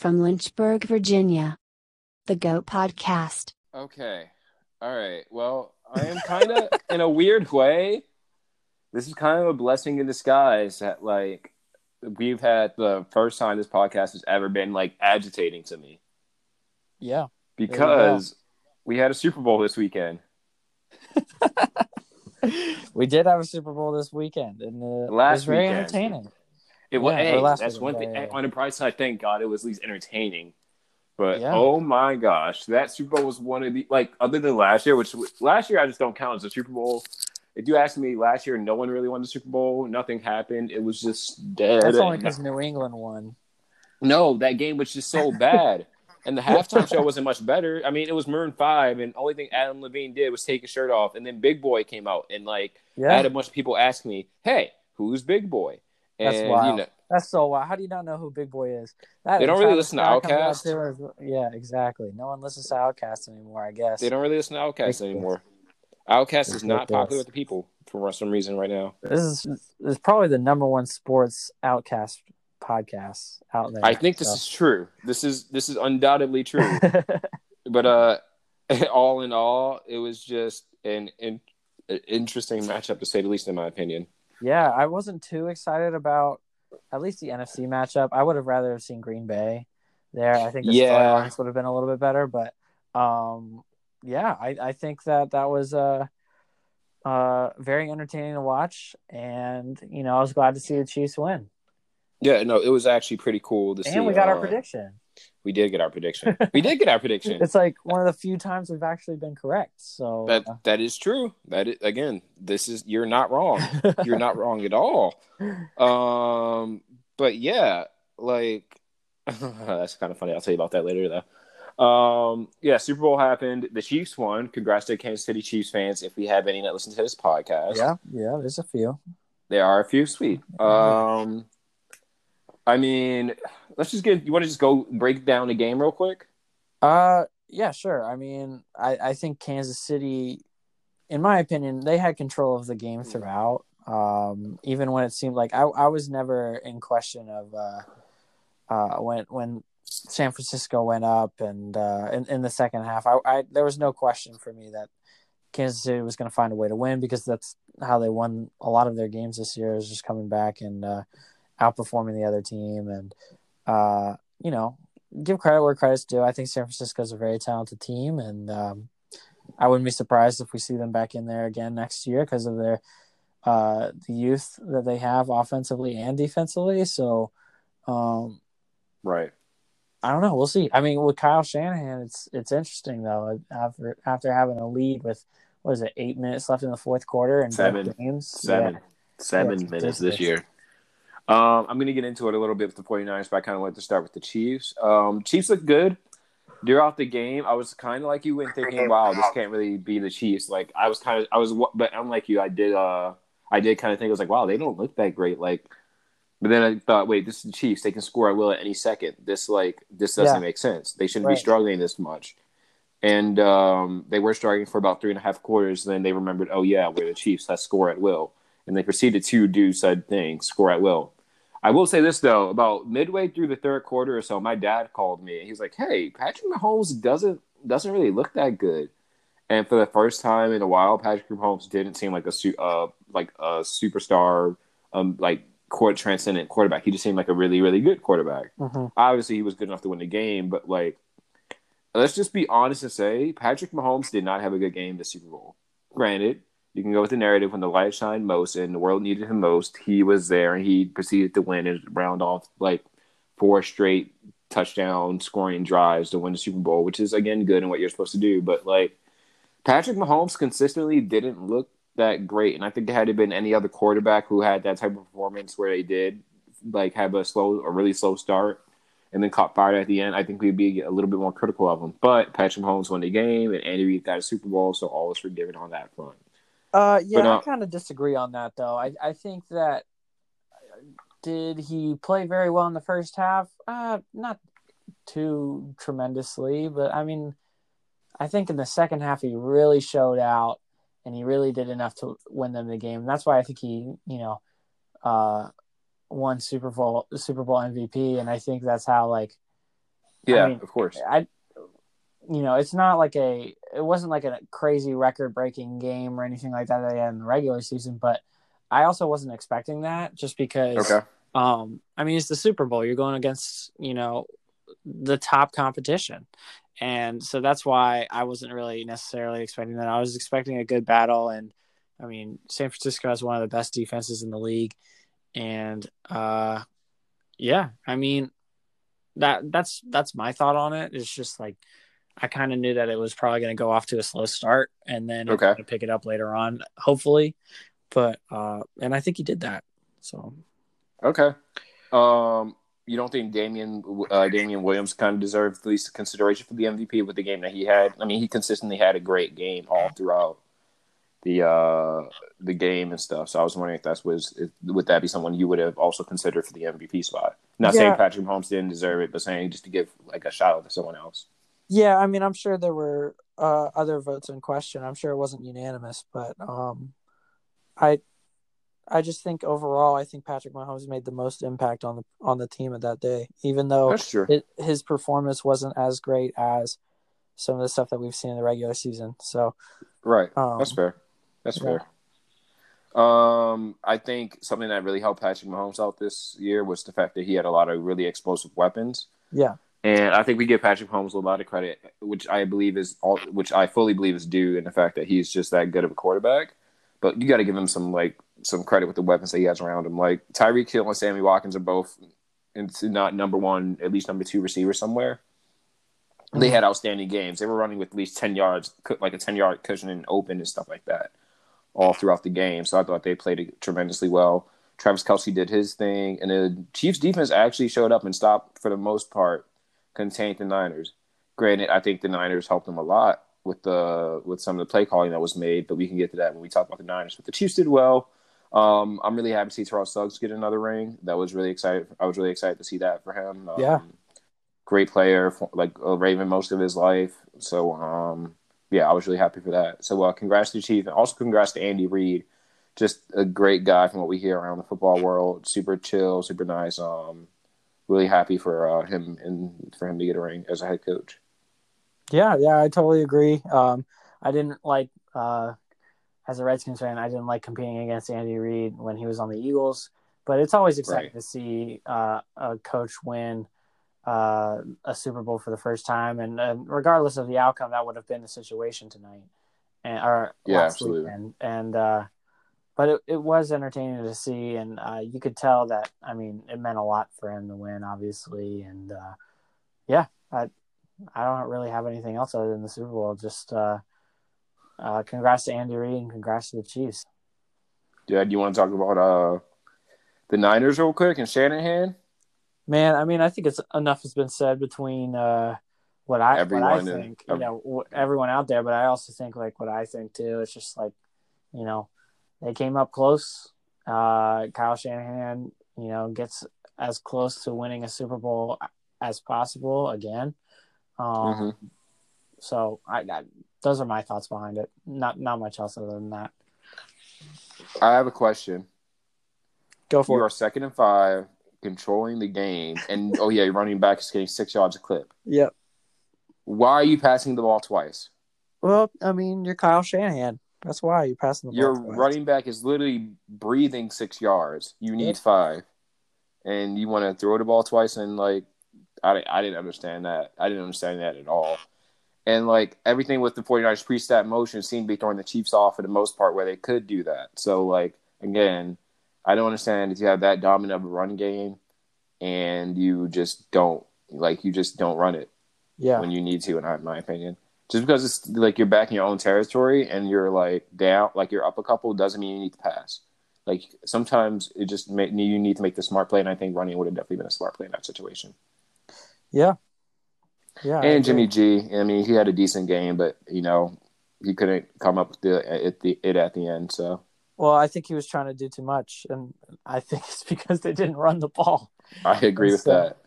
from Lynchburg, Virginia. The GOAT Podcast. Okay. All right. Well, I am kind of, in a weird way, this is kind of a blessing in disguise that, like, we've had the first time this podcast has ever been, like, agitating to me. Yeah. Because we had a Super Bowl this weekend. we did have a Super Bowl this weekend, and uh, Last it was very weekend. entertaining. It was, Yeah, hey, that's one thing. On the bright side, thank God it was at least entertaining. But Yeah. oh my gosh, that Super Bowl was one of the like other than last year, which last year I just don't count as a Super Bowl. If you ask me, last year no one really won the Super Bowl. Nothing happened. It was just dead. That's only because New England won. no, that game was just so bad. And the halftime show wasn't much better. I mean, it was Maroon Five, and only thing Adam Levine did was take his shirt off, and then Big Boi came out, and like I Yeah, had a bunch of people ask me, "Hey, who's Big Boi?" And That's wild. you know, that's so wild. How do you not know who Big Boi is? That, They don't really listen to Scott comes out Outkast? too, is- Yeah, exactly. No one listens to Outkast anymore. I guess. They don't really listen to Ridiculous. anymore. Outkast is not popular with the people for some reason right now. This is this is probably the number one sports Outkast podcast out there. I think this so. is true. This is this is undoubtedly true. but uh, all in all, it was just an, an, an interesting matchup to say the least, in my opinion. Yeah, I wasn't too excited about at least the NFC matchup. I would have rather have seen Green Bay there. I think the Yeah. storylines would have been a little bit better, but um, yeah, I, I think that that was uh, uh, very entertaining to watch, and you know I was glad to see the Chiefs win, Yeah, no, it was actually pretty cool to see. and we got our uh, prediction. We did get our prediction. we did get our prediction. It's like one of the few times we've actually been correct. So That that is true. That is, again, this is you're not wrong. you're not wrong at all. Um, but yeah, like that's kind of funny. I'll tell you about that later, though. Um, yeah, Super Bowl happened. The Chiefs won. Congrats to Kansas City Chiefs fans. If we have any that listen to this podcast, yeah, yeah, there's a few. there are a few. Sweet. Um, I mean, let's just get. You want to just go break down the game real quick? Uh, yeah, sure. I mean, I, I think Kansas City, in my opinion, they had control of the game throughout. Um, even when it seemed like I, I was never in question of uh, uh, when when San Francisco went up and uh, in, in the second half, I, I there was no question for me that Kansas City was going to find a way to win because that's how they won a lot of their games this year is just coming back and uh, outperforming the other team and uh, you know give credit where credit's due. I think San Francisco's a very talented team, and um, I wouldn't be surprised if we see them back in there again next year because of their uh, the youth that they have offensively and defensively. So um, Right. I don't know. We'll see. I mean, with Kyle Shanahan, it's it's interesting though. After after having a lead with what is it, eight minutes left in the fourth quarter and Seven. games, Seven. Yeah. Seven Yeah, minutes this year. Um, I'm going to get into it a little bit with the 49ers, but I kind of wanted to start with the Chiefs. Um, Chiefs look good throughout the game. I was kind of like you and thinking, wow, this can't really be the Chiefs. Like I was kind of, I was, but unlike you, I did, uh, I did kind of think I was like, wow, they don't look that great. Like, but then I thought, wait, this is the Chiefs. They can score at will at any second. This like, this doesn't Yeah. make sense. They shouldn't Right. be struggling this much. And um, they were struggling for about three and a half quarters. Then they remembered, oh yeah, we're the Chiefs. Let's score at will. And they proceeded to do said thing, score at will. I will say this though, about midway through the third quarter or so, my dad called me. He's like, "Hey, Patrick Mahomes doesn't doesn't really look that good." And for the first time in a while, Patrick Mahomes didn't seem like a su- uh, like a superstar, um, like court transcendent quarterback. He just seemed like a really really good quarterback. Mhm. Obviously, he was good enough to win the game, but like, let's just be honest and say Patrick Mahomes did not have a good game this Super Bowl. Granted, you can go with the narrative when the light shined most and the world needed him most. He was there and he proceeded to win and round off like four straight touchdown scoring drives to win the Super Bowl, which is again good and what you're supposed to do. But like Patrick Mahomes consistently didn't look that great, and I think had it been any other quarterback who had that type of performance where they did like have a slow, a really slow start, and then caught fire at the end. I think we'd be a little bit more critical of him. But Patrick Mahomes won the game, and Andy Reid got a Super Bowl, so all is forgiven on that front. Uh, yeah, uh, I kind of disagree on that though. I I think that did he play very well in the first half? Uh, not too tremendously, but I mean, I think in the second half he really showed out, and he really did enough to win them the game. That's why I think he, you know, uh, won Super Bowl Super Bowl MVP, and I think that's how like Yeah, mean, of course. I, you know, it's not like a, it wasn't like a crazy record breaking game or anything like that that they had in the regular season, but I also wasn't expecting that just because, Okay. um, I mean, it's the Super Bowl. You're going against, you know, the top competition. And so that's why I wasn't really necessarily expecting that. I was expecting a good battle. And I mean, San Francisco has one of the best defenses in the league. And, uh, yeah, I mean, that that's that's my thought on it. It's just like I kind of knew that it was probably going to go off to a slow start and then Okay. going to pick it up later on, hopefully. But uh, and I think he did that. So Okay. Um, you don't think Damien uh, Damien Williams kind of deserves at least consideration for the MVP with the game that he had? I mean, he consistently had a great game all throughout the uh the game and stuff. So I was wondering if that's was if, would that be someone you would have also considered for the MVP spot? Not saying Patrick Mahomes didn't deserve it, but saying just to give like a shout out to someone else. Yeah, I mean, I'm sure there were uh, other votes in question. I'm sure it wasn't unanimous, but um, I I just think overall, I think Patrick Mahomes made the most impact on the on the team of that day, even though it, his performance wasn't as great as some of the stuff that we've seen in the regular season. So Right. um, That's fair. That's yeah. fair. Um, I think something that really helped Patrick Mahomes out this year was the fact that he had a lot of really explosive weapons. yeah, And I think we give Patrick Mahomes a lot of credit, which I believe is all, which I fully believe is due in the fact that he's just that good of a quarterback. But you got to give him some like some credit with the weapons that he has around him. Like Tyreek Hill and Sammy Watkins are both, it's not number one, at least number two receiver somewhere. They had outstanding games. They were running with at least ten yards, like a ten yard cushion and open and stuff like that, all throughout the game. So I thought they played tremendously well. Travis Kelce did his thing, and the Chiefs defense actually showed up and stopped for the most part, contained the Niners. Granted, I think the Niners helped them a lot with the with some of the play calling that was made, but we can get to that when we talk about the Niners. But the Chiefs did well. Um, I'm really happy to see Terrell Suggs get another ring. That was really excited. I was really excited to see that for him. Um, Yeah. great player, like a Raven most of his life. So um, yeah, I was really happy for that. So uh, congrats to the Chiefs, and also congrats to Andy Reid. Just a great guy from what we hear around the football world. Super chill, super nice. Um, really happy for uh, him and for him to get a ring as a head coach. Yeah, yeah, I totally agree. Um, I didn't like uh, as a Redskins fan, I didn't like competing against Andy Reid when he was on the Eagles. But it's always exciting Right. to see uh, a coach win uh, a Super Bowl for the first time, and, and regardless of the outcome, that would have been the situation tonight, and or Yeah, absolutely. weekend. And uh, but it, it was entertaining to see, and uh, you could tell that. I mean, it meant a lot for him to win, obviously, and uh, yeah, I I don't really have anything else other than the Super Bowl. Just uh, uh, congrats to Andy Reid and congrats to the Chiefs. Yeah, do you want to talk about uh, the Niners real quick and Shanahan? Man, I mean, I think it's enough has been said between uh, what I what I Everyone and- think, you know, everyone out there, but I also think like what I think too. It's just like, you know, they came up close. Uh, Kyle Shanahan, you know, gets as close to winning a Super Bowl as possible again. Um, Mhm. So I, I those are my thoughts behind it. Not not much else other than that. I have a question. Go for You for are second and five, controlling the game, and oh yeah, your running back is getting six yards a clip. Yep. Why are you passing the ball twice? Well, I mean, you're Kyle Shanahan. That's why you're passing the ball. Your running back is literally breathing six yards. You need Yep. five, and you want to throw the ball twice. And like, I, I didn't understand that. I didn't understand that at all. And like everything with the 49ers pre-snap motion seemed to be throwing the Chiefs off for the most part where they could do that. So like again, I don't understand if you have that dominant of a run game and you just don't like you just don't run it Yeah. when you need to, in my opinion. Just because it's like you're back in your own territory and you're like down, like you're up a couple, doesn't mean you need to pass. Like sometimes it just may, you need to make the smart play, and I think running would have definitely been a smart play in that situation. Yeah. Yeah. And Jimmy. G, I mean, he had a decent game, but you know he couldn't come up with the at the it at the end. So Well, I think he was trying to do too much, and I think it's because they didn't run the ball. I agree with So, that.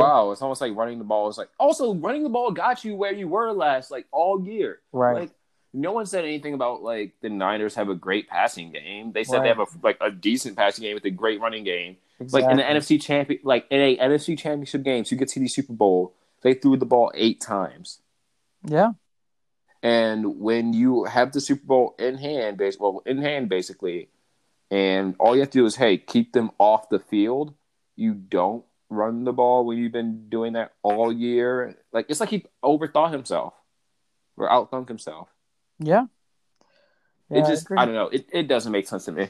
Wow, it's almost like running the ball is like also running the ball got you where you were last like all year. Right. Like no one said anything about like the Niners have a great passing game. They said they have a like a decent passing game with a great running game. exactly. Like in the NFC champion, like in a NFC championship games, you get to the Super Bowl. they threw the ball eight times. Yeah. And when you have the Super Bowl in hand, base well in hand basically, and all you have to do is hey keep them off the field. You don't run the ball when you've been doing that all year. Like it's like he overthought himself or outthunk himself. Yeah. it just agree. I, don't know. It it doesn't make sense to me.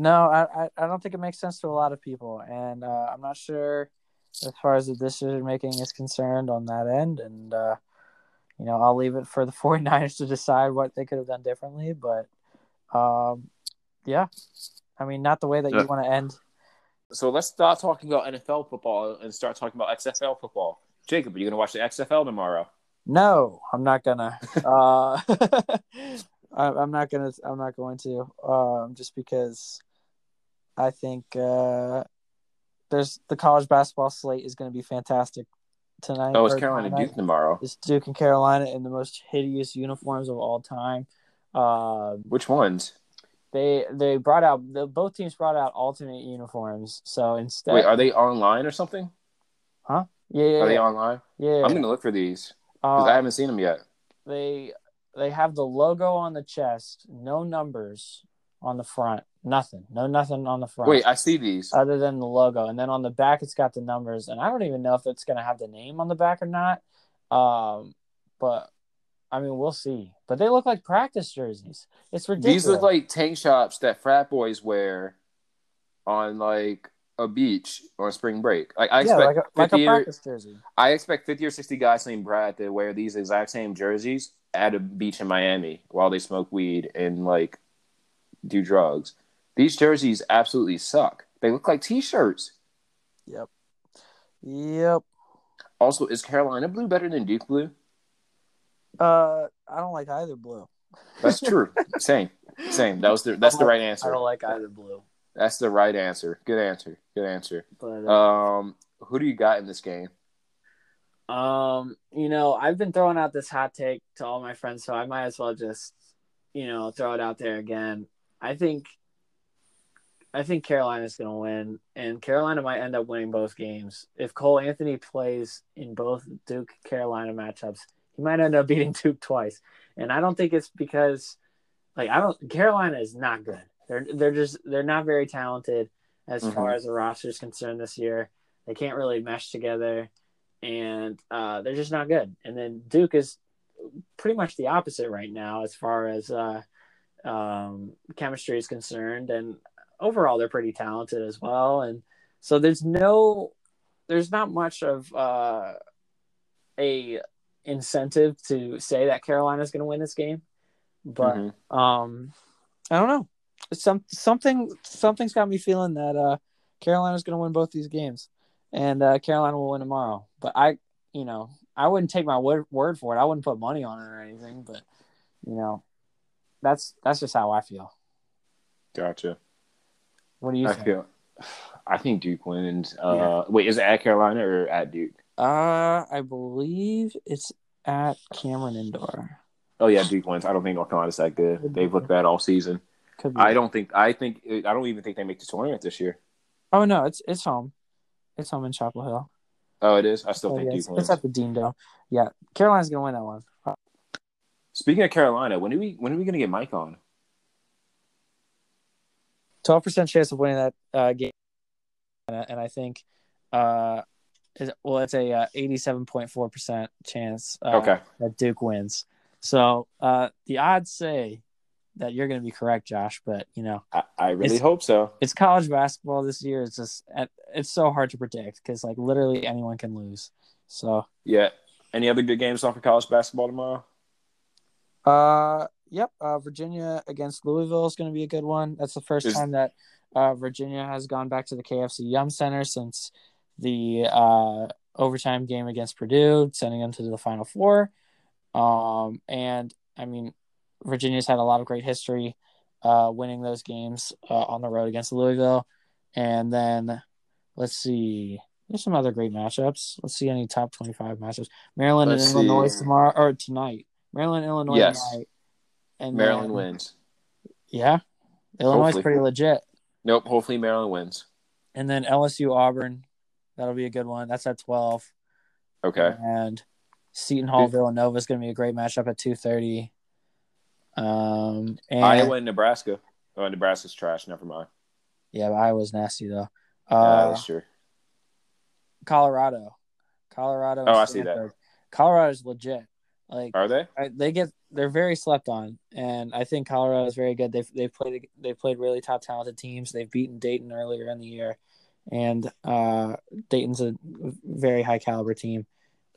No, I, I, I don't think it makes sense to a lot of people, and uh, I'm not sure as far as the decision making is concerned on that end. And uh, you know, I'll leave it for the 49ers to decide what they could have done differently. But um, yeah, I mean, not the way that Yeah. you want to end. So let's start talking about NFL football and start talking about XFL football. Jacob, are you gonna watch the XFL tomorrow? No, I'm not gonna. uh, I, I'm not gonna. I'm not going to. Um, just because I think uh, there's the college basketball slate is going to be fantastic tonight. Oh, it's Carolina. Duke tomorrow. It's Duke and Carolina in the most hideous uniforms of all time. Um, Which ones? They they brought out the both teams brought out alternate uniforms. So instead, Wait, are they online or something? yeah, yeah, Are they online? yeah. I'm gonna look for these because Uh, I haven't seen them yet. they they have the logo on the chest, no numbers on the front, nothing, no nothing on the front. Wait, I see these. other than the logo, and then on the back it's got the numbers, and I don't even know if it's gonna have the name on the back or not. Um, but I mean, we'll see. But they look like practice jerseys. It's ridiculous. These look like tank shops that frat boys wear on like a beach on spring break. Like I yeah, expect like a, like 50 a or, practice jersey. I expect fifty or sixty guys named Brad to wear these exact same jerseys at a beach in Miami while they smoke weed and like do drugs. These jerseys absolutely suck. They look like t-shirts. Yep. Yep. Also, is Carolina blue better than Duke blue? Uh, I don't like either blue. That's true. Same. Same. That was the that's the right answer. I don't like either blue. That's the right answer. Good answer. Good answer. But uh, Um, who do you got in this game? Um, you know, I've been throwing out this hot take to all my friends, so I might as well just, you know, throw it out there again. I think I think Carolina's going to win and Carolina might end up winning both games. If Cole Anthony plays in both Duke Carolina matchups, he might end up beating Duke twice. And I don't think it's because like I don't Carolina is not good. They're they're just they're not very talented as Mhm. far as the roster is concerned this year. They can't really mesh together and uh, they're just not good. And then Duke is pretty much the opposite right now as far as uh, um, chemistry is concerned, and overall they're pretty talented as well. And so there's no, there's not much of uh, a incentive to say that Carolina's going to win this game, but Mhm. um, I don't know. Some something something's got me feeling that uh, Carolina's going to win both these games, and uh, Carolina will win tomorrow. But I, you know, I wouldn't take my word word for it. I wouldn't put money on it or anything. But you know, that's that's just how I feel. Gotcha. What do you I think? feel. I think Duke wins. Uh, Wait, is it at Carolina or at Duke? Uh, I believe it's at Cameron Indoor. Oh yeah, Duke wins. I don't think North Carolina's that good. They've looked bad all season. Could be. I don't think. I think. I don't even think they make the tournament this year. Oh no, it's it's home. It's home in Chapel Hill. Oh, it is. I still Oh, think yeah, Duke it's, wins. it's at the Dean Dome. Yeah, Carolina's gonna win that one. Speaking of Carolina, when are we when are we gonna get Mike on? Twelve percent chance of winning that uh, game, and I think, uh, is well, it's a uh, eighty-seven point four percent chance uh, Okay. that Duke wins. So uh, the odds say that you're going to be correct, Josh. But you know, I, I really hope so. it's college basketball this year. It's just it's so hard to predict because like literally anyone can lose. So Yeah. Any other good games on for college basketball tomorrow? Uh, yep. Uh, Virginia against Louisville is going to be a good one. That's the first Is- time that uh, Virginia has gone back to the KFC Yum Center since the uh, overtime game against Purdue, sending them to the Final Four. Um, and I mean, Virginia's had a lot of great history uh, winning those games uh, on the road against Louisville. And then let's see. There's some other great matchups. Let's see any top 25 matchups. Maryland Let's and see. Illinois tomorrow or tonight. Maryland, Illinois Yes. tonight. And Maryland then- wins. Yeah. Illinois is pretty legit. Nope. Hopefully Maryland wins. And then LSU Auburn. That'll be a good one. That's at 12. Okay. and Seton Hall Villanova is going to be a great matchup at two thirty. Um, and Iowa and Nebraska. Oh, Nebraska's trash. Never mind. yeah, but Iowa's nasty though. Uh, Uh, that's true. Colorado, Colorado. Oh, I see that. Colorado's legit. Like Are they? I, they get they're very slept on, and I think Colorado is very good. They've they've played they've played really top talented teams. They've beaten Dayton earlier in the year, and uh, Dayton's a very high caliber team.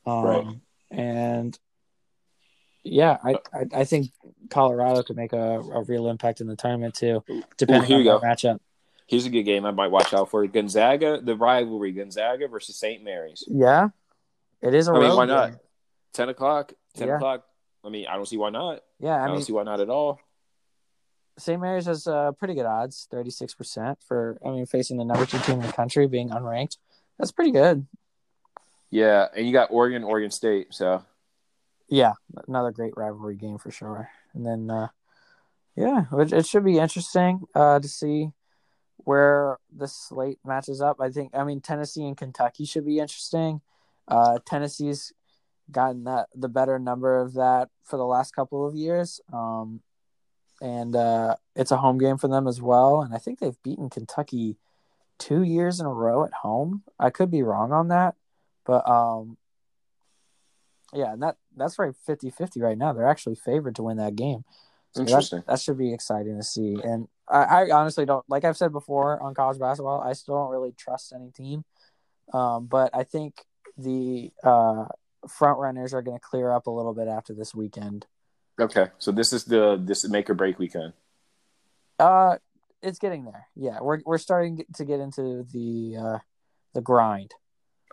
Um, Right. And yeah, I, I I think Colorado could make a, a real impact in the tournament too, depending here on go. matchup. Here's a good game I might watch out for. Gonzaga, the rivalry, Gonzaga versus St. Mary's. Yeah, it is a I mean, why not? 10 o'clock. 10 Yeah. o'clock. I mean, I don't see why not. Yeah, I, I don't see why not at all. St. Mary's has uh, pretty good odds, thirty six percent for. I mean, facing the number two team in the country, being unranked, that's pretty good. Yeah, and you got Oregon, Oregon State. So Yeah, another great rivalry game for sure. And then, uh, yeah, it, it should be interesting uh, to see where the slate matches up. I think, I mean, Tennessee and Kentucky should be interesting. Uh, Tennessee's gotten that the better number of that for the last couple of years, um, and uh, it's a home game for them as well. And I think they've beaten Kentucky two years in a row at home. I could be wrong on that, but um, yeah, and that that's right 50-50 right now. They're actually favored to win that game. So that, Interesting. that should be exciting to see. And I, I honestly don't like I've said before on college basketball, I still don't really trust any team. Um, but I think the uh, front runners are going to clear up a little bit after this weekend. Okay, so this is the this is make or break weekend. Uh, it's getting there. Yeah, we're we're starting to get into the uh, the grind.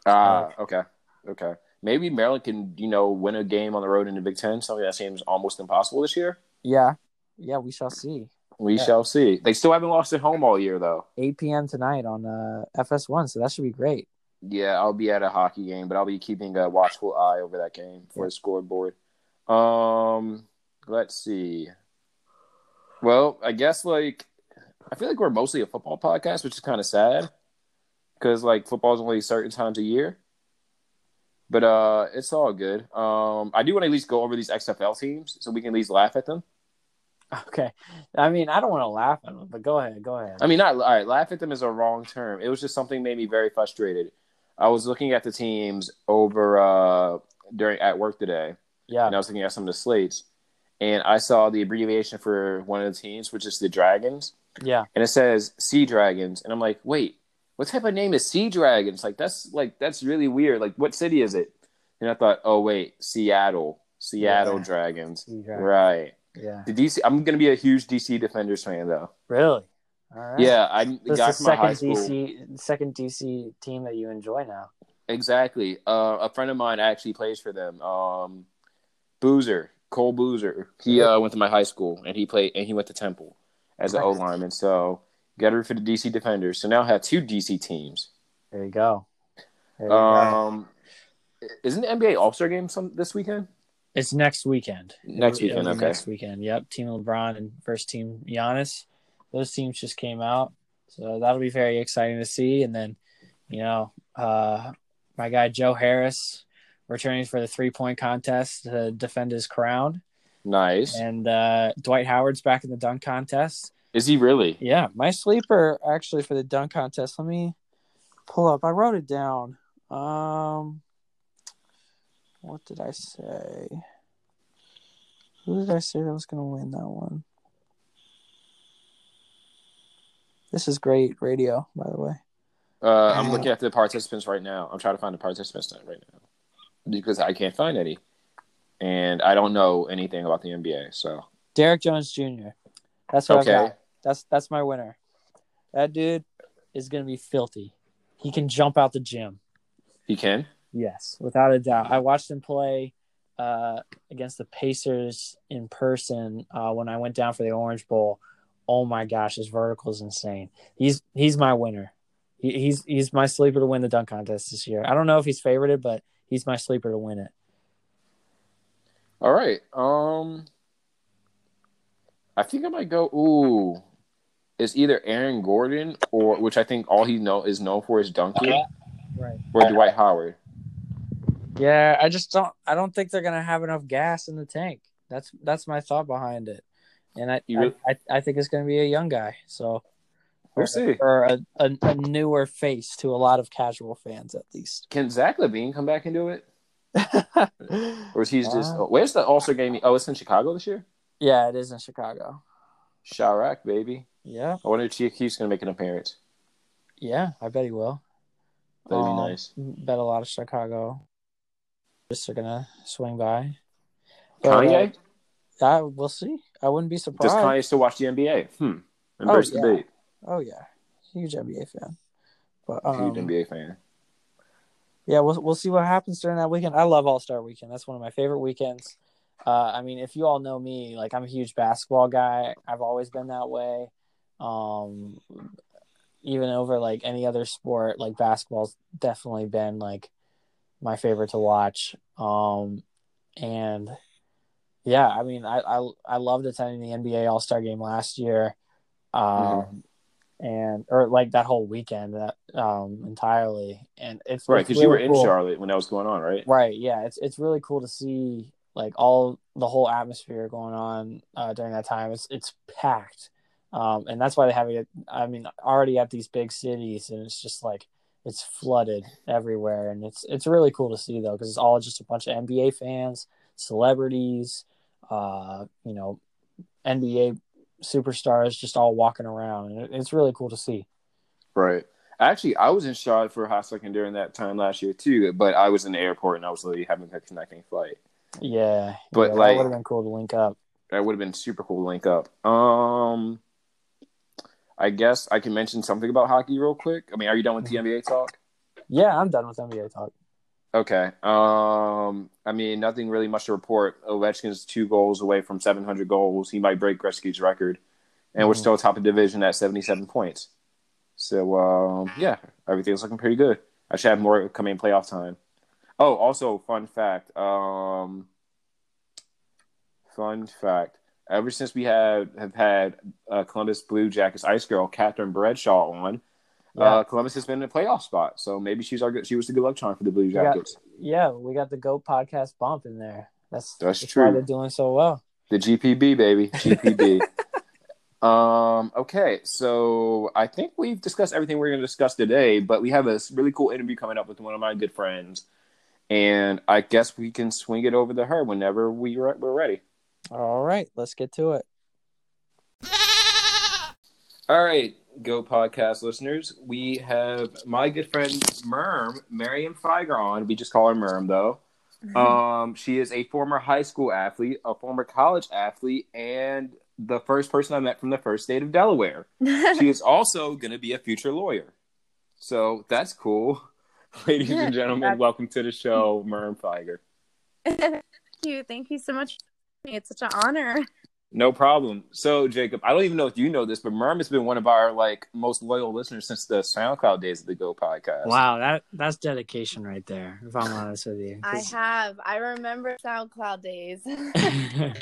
Ah, okay, okay. Maybe Maryland can you know win a game on the road in the Big Ten. Something that seems almost impossible this year. Yeah, yeah, we shall see. We Yeah. shall see. They still haven't lost at home all year though. 8 p.m. tonight on uh, FS1, so that should be great. Yeah, I'll be at a hockey game, but I'll be keeping a watchful eye over that game for the scoreboard. Um, let's see. Well, I guess like I feel like we're mostly a football podcast, which is kind of sad because like football's only certain times a year. But uh, it's all good. Um, I do want to at least go over these XFL teams so we can at least laugh at them. Okay, I mean, I don't want to laugh at them, but go ahead, go ahead. I mean, not all right. Laugh at them is a wrong term. It was just something made me very frustrated. I was looking at the teams over uh, during at work today, yeah, and I was looking at some of the slates, and I saw the abbreviation for one of the teams, which is the Dragons, yeah, and it says Sea Dragons, and I'm like, wait, what type of name is Sea Dragons? Like that's like that's really weird. Like what city is it? And I thought, oh wait, Seattle, Seattle Yeah. Dragons, Dragons. right? yeah. The DC. I'm gonna be a huge DC Defenders fan though. Really? All right. Yeah, I the This guy is the from my high second school. DC, second DC team that you enjoy now. Exactly. Uh, a friend of mine actually plays for them. Um, Boozer, Cole Boozer. He uh, went to my high school and he played and he went to Temple as an Nice. O lineman. So got her for the DC Defenders. So now I have two DC teams. There you go. There you go. Um, isn't the NBA All Star game some this weekend? It's next weekend. Next It'll- it'll weekend, okay. Next weekend. Yep. Team LeBron and first team Giannis. Those teams just came out, so that'll be very exciting to see. And then, you know, uh, my guy Joe Harris returning for the three point contest to defend his crown, Nice. and uh, Dwight Howard's back in the dunk contest. Is he really? Yeah, my sleeper actually for the dunk contest. Let me pull up. I wrote it down. Um, what did I say? Who did I say that was going to win that one? This is great radio, by the way. Uh, I'm looking at the participants right now. I'm trying to find the participants right now because I can't find any, and I don't know anything about the NBA. So Derrick Jones Jr. That's what Okay. I've got. That's that's my winner. That dude is going to be filthy. He can jump out the gym. he can. Yes, without a doubt. I watched him play uh, against the Pacers in person uh, when I went down for the Orange Bowl. Oh my gosh, his vertical is insane. He's he's my winner. He, he's he's my sleeper to win the dunk contest this year. I don't know if he's favorited, but he's my sleeper to win it. All right. Um, I think I might go. Ooh, it's either Aaron Gordon or which I think all he know is known for is dunking, Right. or Dwight Howard. Yeah, I just don't. I don't think they're gonna have enough gas in the tank. That's that's my thought behind it, and I really- I, I, I think it's gonna be a young guy. So We'll see. or a, a, a newer face to a lot of casual fans at least. Can Zach LaVine come back and do it, or is he's just? Uh, oh, where's the All Star game? Oh, it's in Chicago this year. yeah, it is in Chicago. Chiraq, baby. Yeah, I wonder if he's going to make an appearance. yeah, I bet he will. That'd be Um, nice. Bet a lot of Chicago just are gonna swing by. But, Kanye? uh, I, we'll see. I wouldn't be surprised. Does Kanye still watch the NBA? Hmm. Embrace yeah. the debate. Oh yeah, huge NBA fan. But Huge um, NBA fan. yeah, we'll we'll see what happens during that weekend. I love All Star Weekend. That's one of my favorite weekends. Uh, I mean, if you all know me, like I'm a huge basketball guy. I've always been that way. Um, even over like any other sport, like basketball's definitely been like my favorite to watch. Um, and yeah, I mean, I I, I loved attending the NBA All Star Game last year. Um, Mm-hmm. And or like that whole weekend that um entirely and it's Right, because you were really in. Charlotte when that was going on, right? right yeah it's it's really cool to see like all the whole atmosphere going on uh during that time it's it's packed um and that's why they have it i mean already at these big cities and it's just like it's flooded everywhere and it's it's really cool to see though because it's all just a bunch of nba fans celebrities uh you know nba superstars just all walking around and it's really cool to see Right. Actually, I was in Charlotte for a hot second during that time last year too, but I was in the airport and I was literally having a connecting flight. yeah But, yeah, like- that would have been cool to link up That would have been super cool to link up. Um, I guess I can mention something about hockey real quick. I mean, are you done with the NBA talk? yeah i'm done with nba talk Okay. Um, I mean, nothing really much to report. Ovechkin's two goals away from 700 goals. He might break Gretzky's record, and we're Mhm. still top of division at 77 points. So, um, yeah, everything's looking pretty good. I should have more coming in playoff time. Oh, also, fun fact. Um, fun fact. Ever since we have have had uh, Columbus Blue Jackets ice girl Catherine Bradshaw on, yeah uh, Columbus has been in a playoff spot. So maybe she's our good. She was the good luck charm for the Blue got- Jackets. Yeah, we got the Goat podcast bump in there. That's That's why true. they're doing so well. The GPB baby, GPB. um. Okay, so I think we've discussed everything we're going to discuss today, but we have a really cool interview coming up with one of my good friends, and I guess we can swing it over to her whenever we re- we're ready. All right, let's get to it. All right, Goat Podcast listeners. We have my good friend Merm, Miriam Fieger on. We just call her Merm, though. Um, she is a former high school athlete, a former college athlete, and the first person I met from the first state of Delaware. She is also going to be a future lawyer. So that's cool. Ladies and gentlemen, welcome to the show, Merm Fieger. Thank you. Thank you so much. It's such an honor. No problem. So, Jacob, I don't even know if you know this, but Merm has been one of our like most loyal listeners since the SoundCloud days of the Goat podcast. Wow, that that's dedication right there. If I'm honest with you, I have. I remember SoundCloud days.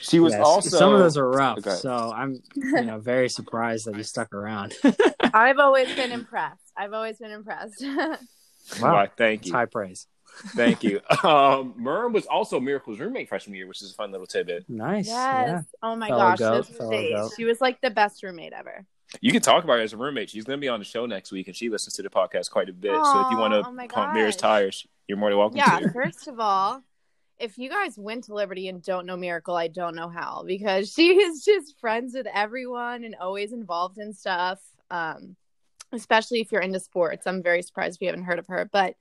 She was Yes, also some of those are rough. Okay. So I'm you know very surprised that you stuck around. I've always been impressed. I've always been impressed. Why, thank It's you, high praise. Thank you. Um, Merm was also Miracle's roommate freshman year, which is a fun little tidbit. Nice. yes. Yeah. Oh my Fellow gosh. goat, those days. She was like the best roommate ever. You can talk about her as a roommate. She's going to be on the show next week, and she listens to the podcast quite a bit. so if you Aw, want oh to pump Mira's tires, you're more than welcome Yeah. to. First of all, if you guys went to Liberty and don't know Miracle, I don't know how because she is just friends with everyone and always involved in stuff. Um, especially if you're into sports. I'm very surprised if you haven't heard of her, but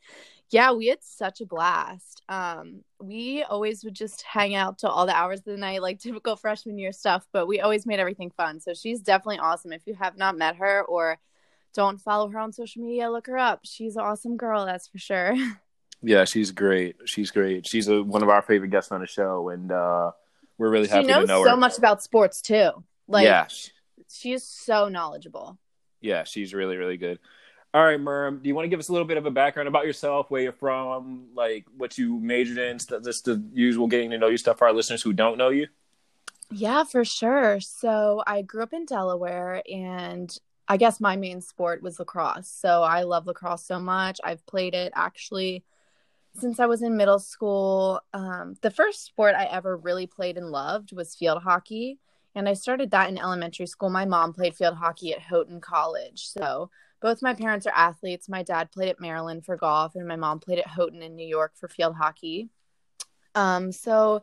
yeah, we had such a blast. Um, we always would just hang out till all the hours of the night, like typical freshman year stuff, but we always made everything fun. So she's definitely awesome. If you have not met her or don't follow her on social media, look her up. She's an awesome girl, that's for sure. Yeah, she's great. She's great. She's a, one of our favorite guests on the show, and uh, we're really she happy to knows know so her. much about sports too. Like yeah, sh- she is so knowledgeable. yeah, she's really, really good. All right, Merm, do you want to give us a little bit of a background about yourself, where you're from, like what you majored in, st- just the usual getting to know you stuff for our listeners who don't know you? Yeah, for sure. So I grew up in Delaware and I guess my main sport was lacrosse. So I love lacrosse so much. I've played it actually since I was in middle school, um, the first sport I ever really played and loved was field hockey. And I started that in elementary school. My mom played field hockey at Houghton College. So both my parents are athletes. My dad played at Maryland for golf, and my mom played at Houghton in New York for field hockey. Um, so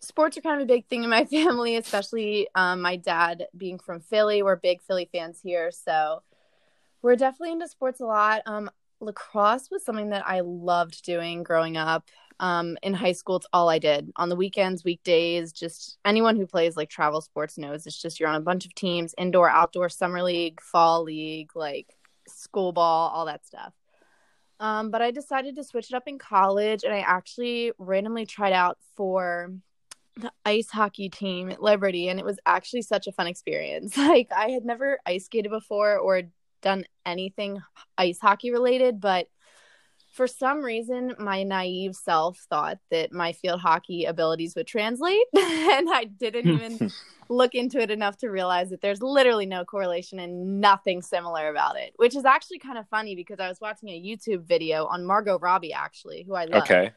sports are kind of a big thing in my family, especially um, my dad being from Philly. We're big Philly fans here. So we're definitely into sports a lot. Um, lacrosse was something that I loved doing growing up. Um, in high school, it's all I did. On the weekends, weekdays, just anyone who plays like travel sports knows it's just you're on a bunch of teams, indoor, outdoor, summer league, fall league, like school ball, all that stuff. Um, but I decided to switch it up in college, and I actually randomly tried out for the ice hockey team at Liberty, and it was actually such a fun experience. Like I had never ice skated before or done anything ice hockey related, but for some reason, my naive self thought that my field hockey abilities would translate, and I didn't even look into it enough to realize that there's literally no correlation and nothing similar about it, which is actually kind of funny because I was watching a YouTube video on Margot Robbie, actually, who I love. Okay.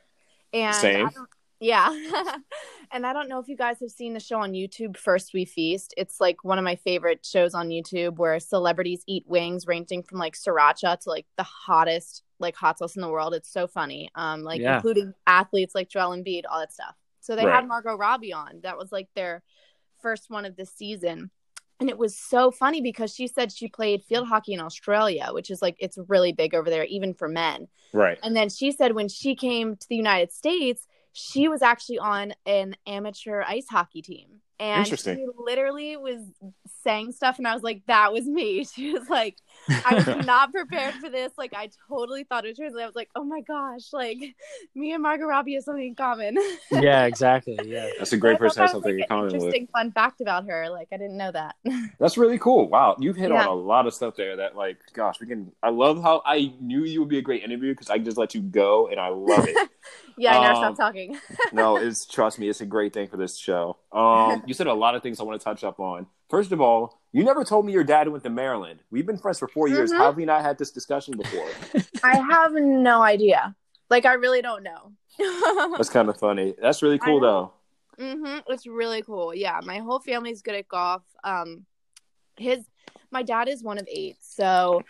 And Same. Yeah. and I don't know if you guys have seen the show on YouTube, First We Feast. It's like one of my favorite shows on YouTube where celebrities eat wings ranging from like sriracha to like the hottest like hot sauce in the world. It's so funny. Um, like Yeah. including athletes like Joel Embiid, all that stuff. So they Right. had Margot Robbie on. That was like their first one of the season. And it was so funny because she said she played field hockey in Australia, which is like it's really big over there, even for men. Right. And then she said when she came to the United States, she was actually on an amateur ice hockey team. And Interesting. she literally was saying stuff, and I was like, that was me. She was like, I was not prepared for this. Like, I totally thought it was. I was like, oh my gosh, like me and Margot Robbie have something in common. yeah, exactly. Yeah. That's a great But I person to have something like, in common an with. Interesting fun fact about her. Like, I didn't know that. That's really cool. Wow, you've hit Yeah. on a lot of stuff there. That like, gosh, we can. I love how I knew you would be a great interview because I just let you go, and I love it. yeah, I never Um, stopped talking. no, it's trust me, it's a great thing for this show. Um, you said a lot of things I want to touch up on. First of all, you never told me your dad went to Maryland. We've been friends for 4 years. Mhm. How have we not had this discussion before? I have no idea. Like, I really don't know. That's kind of funny. That's really cool, though. Mm-hmm. It's really cool. Yeah, my whole family's good at golf. Um, his my dad is one of eight, so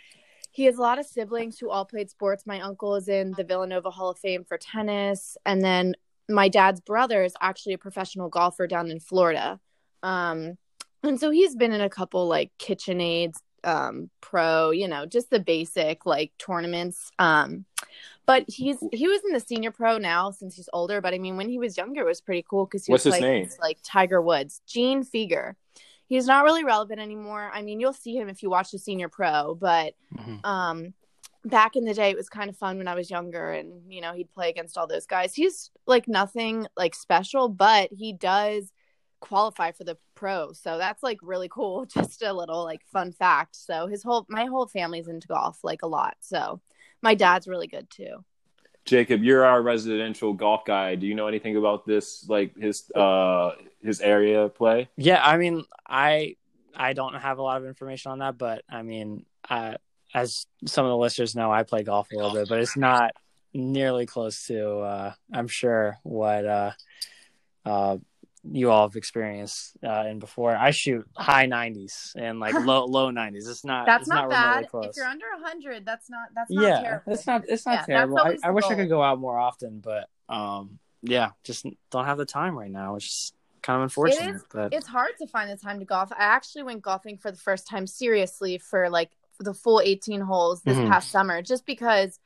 he has a lot of siblings who all played sports. My uncle is in the Villanova Hall of Fame for tennis, and then my dad's brother is actually a professional golfer down in Florida. Um, and so he's been in a couple like KitchenAid, um, pro, you know, just the basic like tournaments. Um, but he's he was in the senior pro now since he's older. But I mean, when he was younger, it was pretty cool because he What's was his playing name? against, like Tiger Woods, Gene Fieger. He's not really relevant anymore. I mean, you'll see him if you watch the senior pro, but Mhm. um back in the day it was kind of fun when I was younger and you know he'd play against all those guys. He's like nothing like special, but he does qualify for the pro. So that's like really cool. Just a little like fun fact. So his whole my whole family's into golf like a lot. So my dad's really good too. Jacob, you're our residential golf guy. Do you know anything about this, like his uh his area play? Yeah, I mean, I I don't have a lot of information on that, but I mean, uh, as some of the listeners know, I play golf a little bit, but it's not nearly close to. Uh, I'm sure what uh, uh, you all have experienced uh, in before. I shoot high 90s and like low low 90s. It's not. That's it's not, not, bad. close. If you're under 100, that's not that's not yeah, terrible. it's not. It's not Yeah, terrible. I, I wish I could go out more often, but um, yeah, just don't have the time right now, which is kind of unfortunate. is- but it's hard to find the time to golf. I actually went golfing for the first time seriously for like the full 18 holes this Mhm. past summer, just because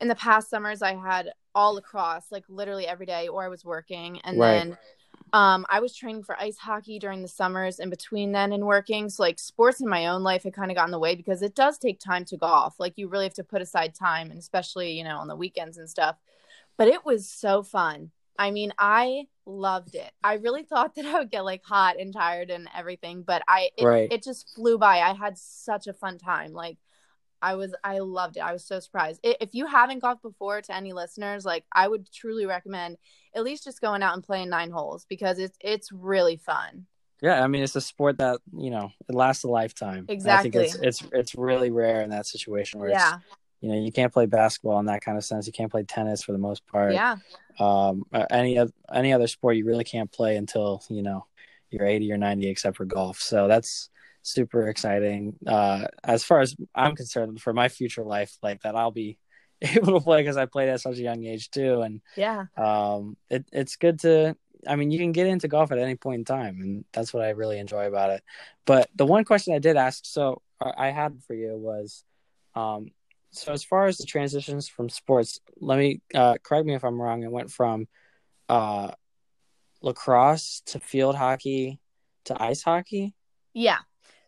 in the past summers I had lacrosse like literally every day, or I was working. And Right. then um, I was training for ice hockey during the summers in between then and working. So, like, sports in my own life had kind of gotten in the way because it does take time to golf. Like, you really have to put aside time, and especially, you know, on the weekends and stuff. But it was so fun. I mean, I loved it. I really thought that I would get like hot and tired and everything, but I it, Right. it just flew by. I had such a fun time. Like I was I loved it. I was so surprised. If you haven't golfed before to any listeners, like I would truly recommend at least just going out and playing nine holes because it's it's really fun. Yeah, I mean it's a sport that you know it lasts a lifetime. And I think it's it's it's really rare in that situation where Yeah. it's you know you can't play basketball in that kind of sense. You can't play tennis for the most part. Yeah. Um, any any other sport you really can't play until you know you're 80 or 90, except for golf. So that's super exciting. Uh, as far as I'm concerned, for my future life, like that, I'll be able to play because I played at such a young age too, and Yeah. um, it, it's good to. I mean, you can get into golf at any point in time, and that's what I really enjoy about it. But the one question I did ask, so uh, I had for you was, um, so as far as the transitions from sports, let me uh, correct me if I'm wrong. It went from uh, lacrosse to field hockey to ice hockey. Yeah.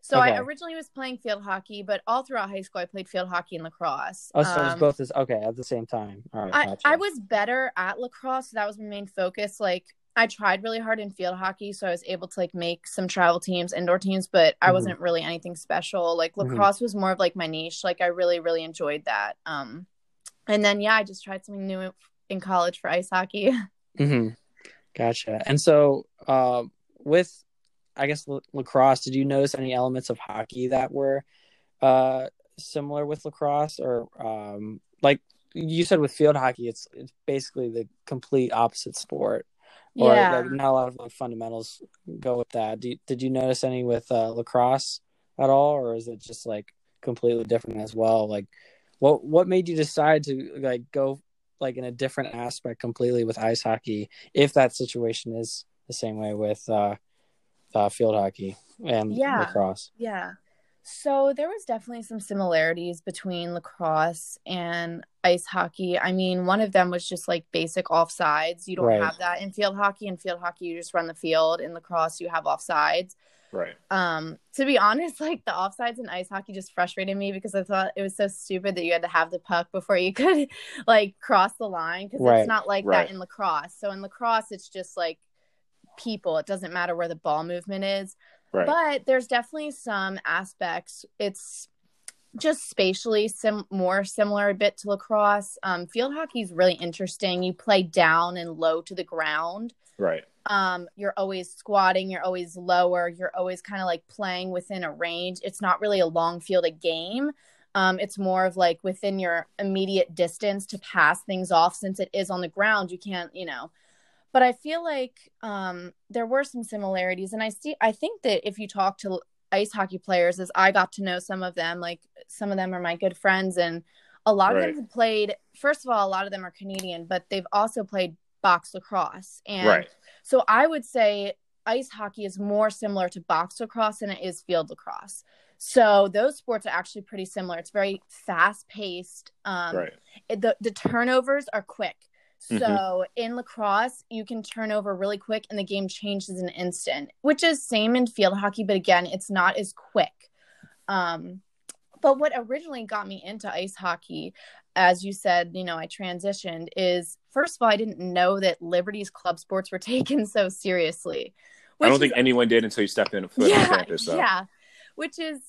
So I originally was playing field hockey, but all throughout high school I played field hockey and lacrosse. Oh, so it was Um, both this okay at the same time. All right, I, gotcha. I was better at lacrosse. So that was my main focus. Like I tried really hard in field hockey, so I was able to like make some travel teams, indoor teams, but I Mhm. wasn't really anything special. Like Mhm. lacrosse was more of like my niche. Like I really, really enjoyed that. Um, and then yeah, I just tried something new in college for ice hockey. Mm-hmm. Gotcha. And so, uh, with, I guess la- lacrosse, did you notice any elements of hockey that were uh, similar with lacrosse, or um, like you said with field hockey, it's it's basically the complete opposite sport, or yeah. like not a lot of like fundamentals go with that. You, did you notice any with uh, lacrosse at all, or is it just like completely different as well? Like, what what made you decide to like go like in a different aspect completely with ice hockey if that situation is the same way with uh, uh field hockey and Yeah. lacrosse Yeah. So there was definitely some similarities between lacrosse and ice hockey. I mean, one of them was just like basic offsides. You don't Right. have that in field hockey. In field hockey, you just run the field. In lacrosse, you have offsides. Right. Um, to be honest, like the offsides in ice hockey just frustrated me because I thought it was so stupid that you had to have the puck before you could like cross the line because Right. it's not like Right. that in lacrosse. So in lacrosse, it's just like people. It doesn't matter where the ball movement is. Right. But there's definitely some aspects. It's just spatially sim- more similar a bit to lacrosse. Um, field hockey is really interesting. You play down and low to the ground. right. Um, you're always squatting. You're always lower. You're always kind of like playing within a range. It's not really a long fielded game. Um, it's more of like within your immediate distance to pass things off. Since it is on the ground, you can't, you know, but I feel like um, there were some similarities, and I see. I think that if you talk to ice hockey players, as I got to know some of them, like some of them are my good friends, and a lot of them have played. First of all, a lot of them are Canadian, but they've also played box lacrosse, and Right. so I would say ice hockey is more similar to box lacrosse than it is field lacrosse. So those sports are actually pretty similar. It's very fast paced. Um, right. it- the the turnovers are quick. So Mhm. in lacrosse, you can turn over really quick and the game changes in an instant, which is same in field hockey, but again, it's not as quick. Um, but what originally got me into ice hockey, as you said, you know, I transitioned is first of all, I didn't know that Liberty's club sports were taken so seriously. I don't think is- anyone did until you stepped in a foot on campus. So. yeah, which is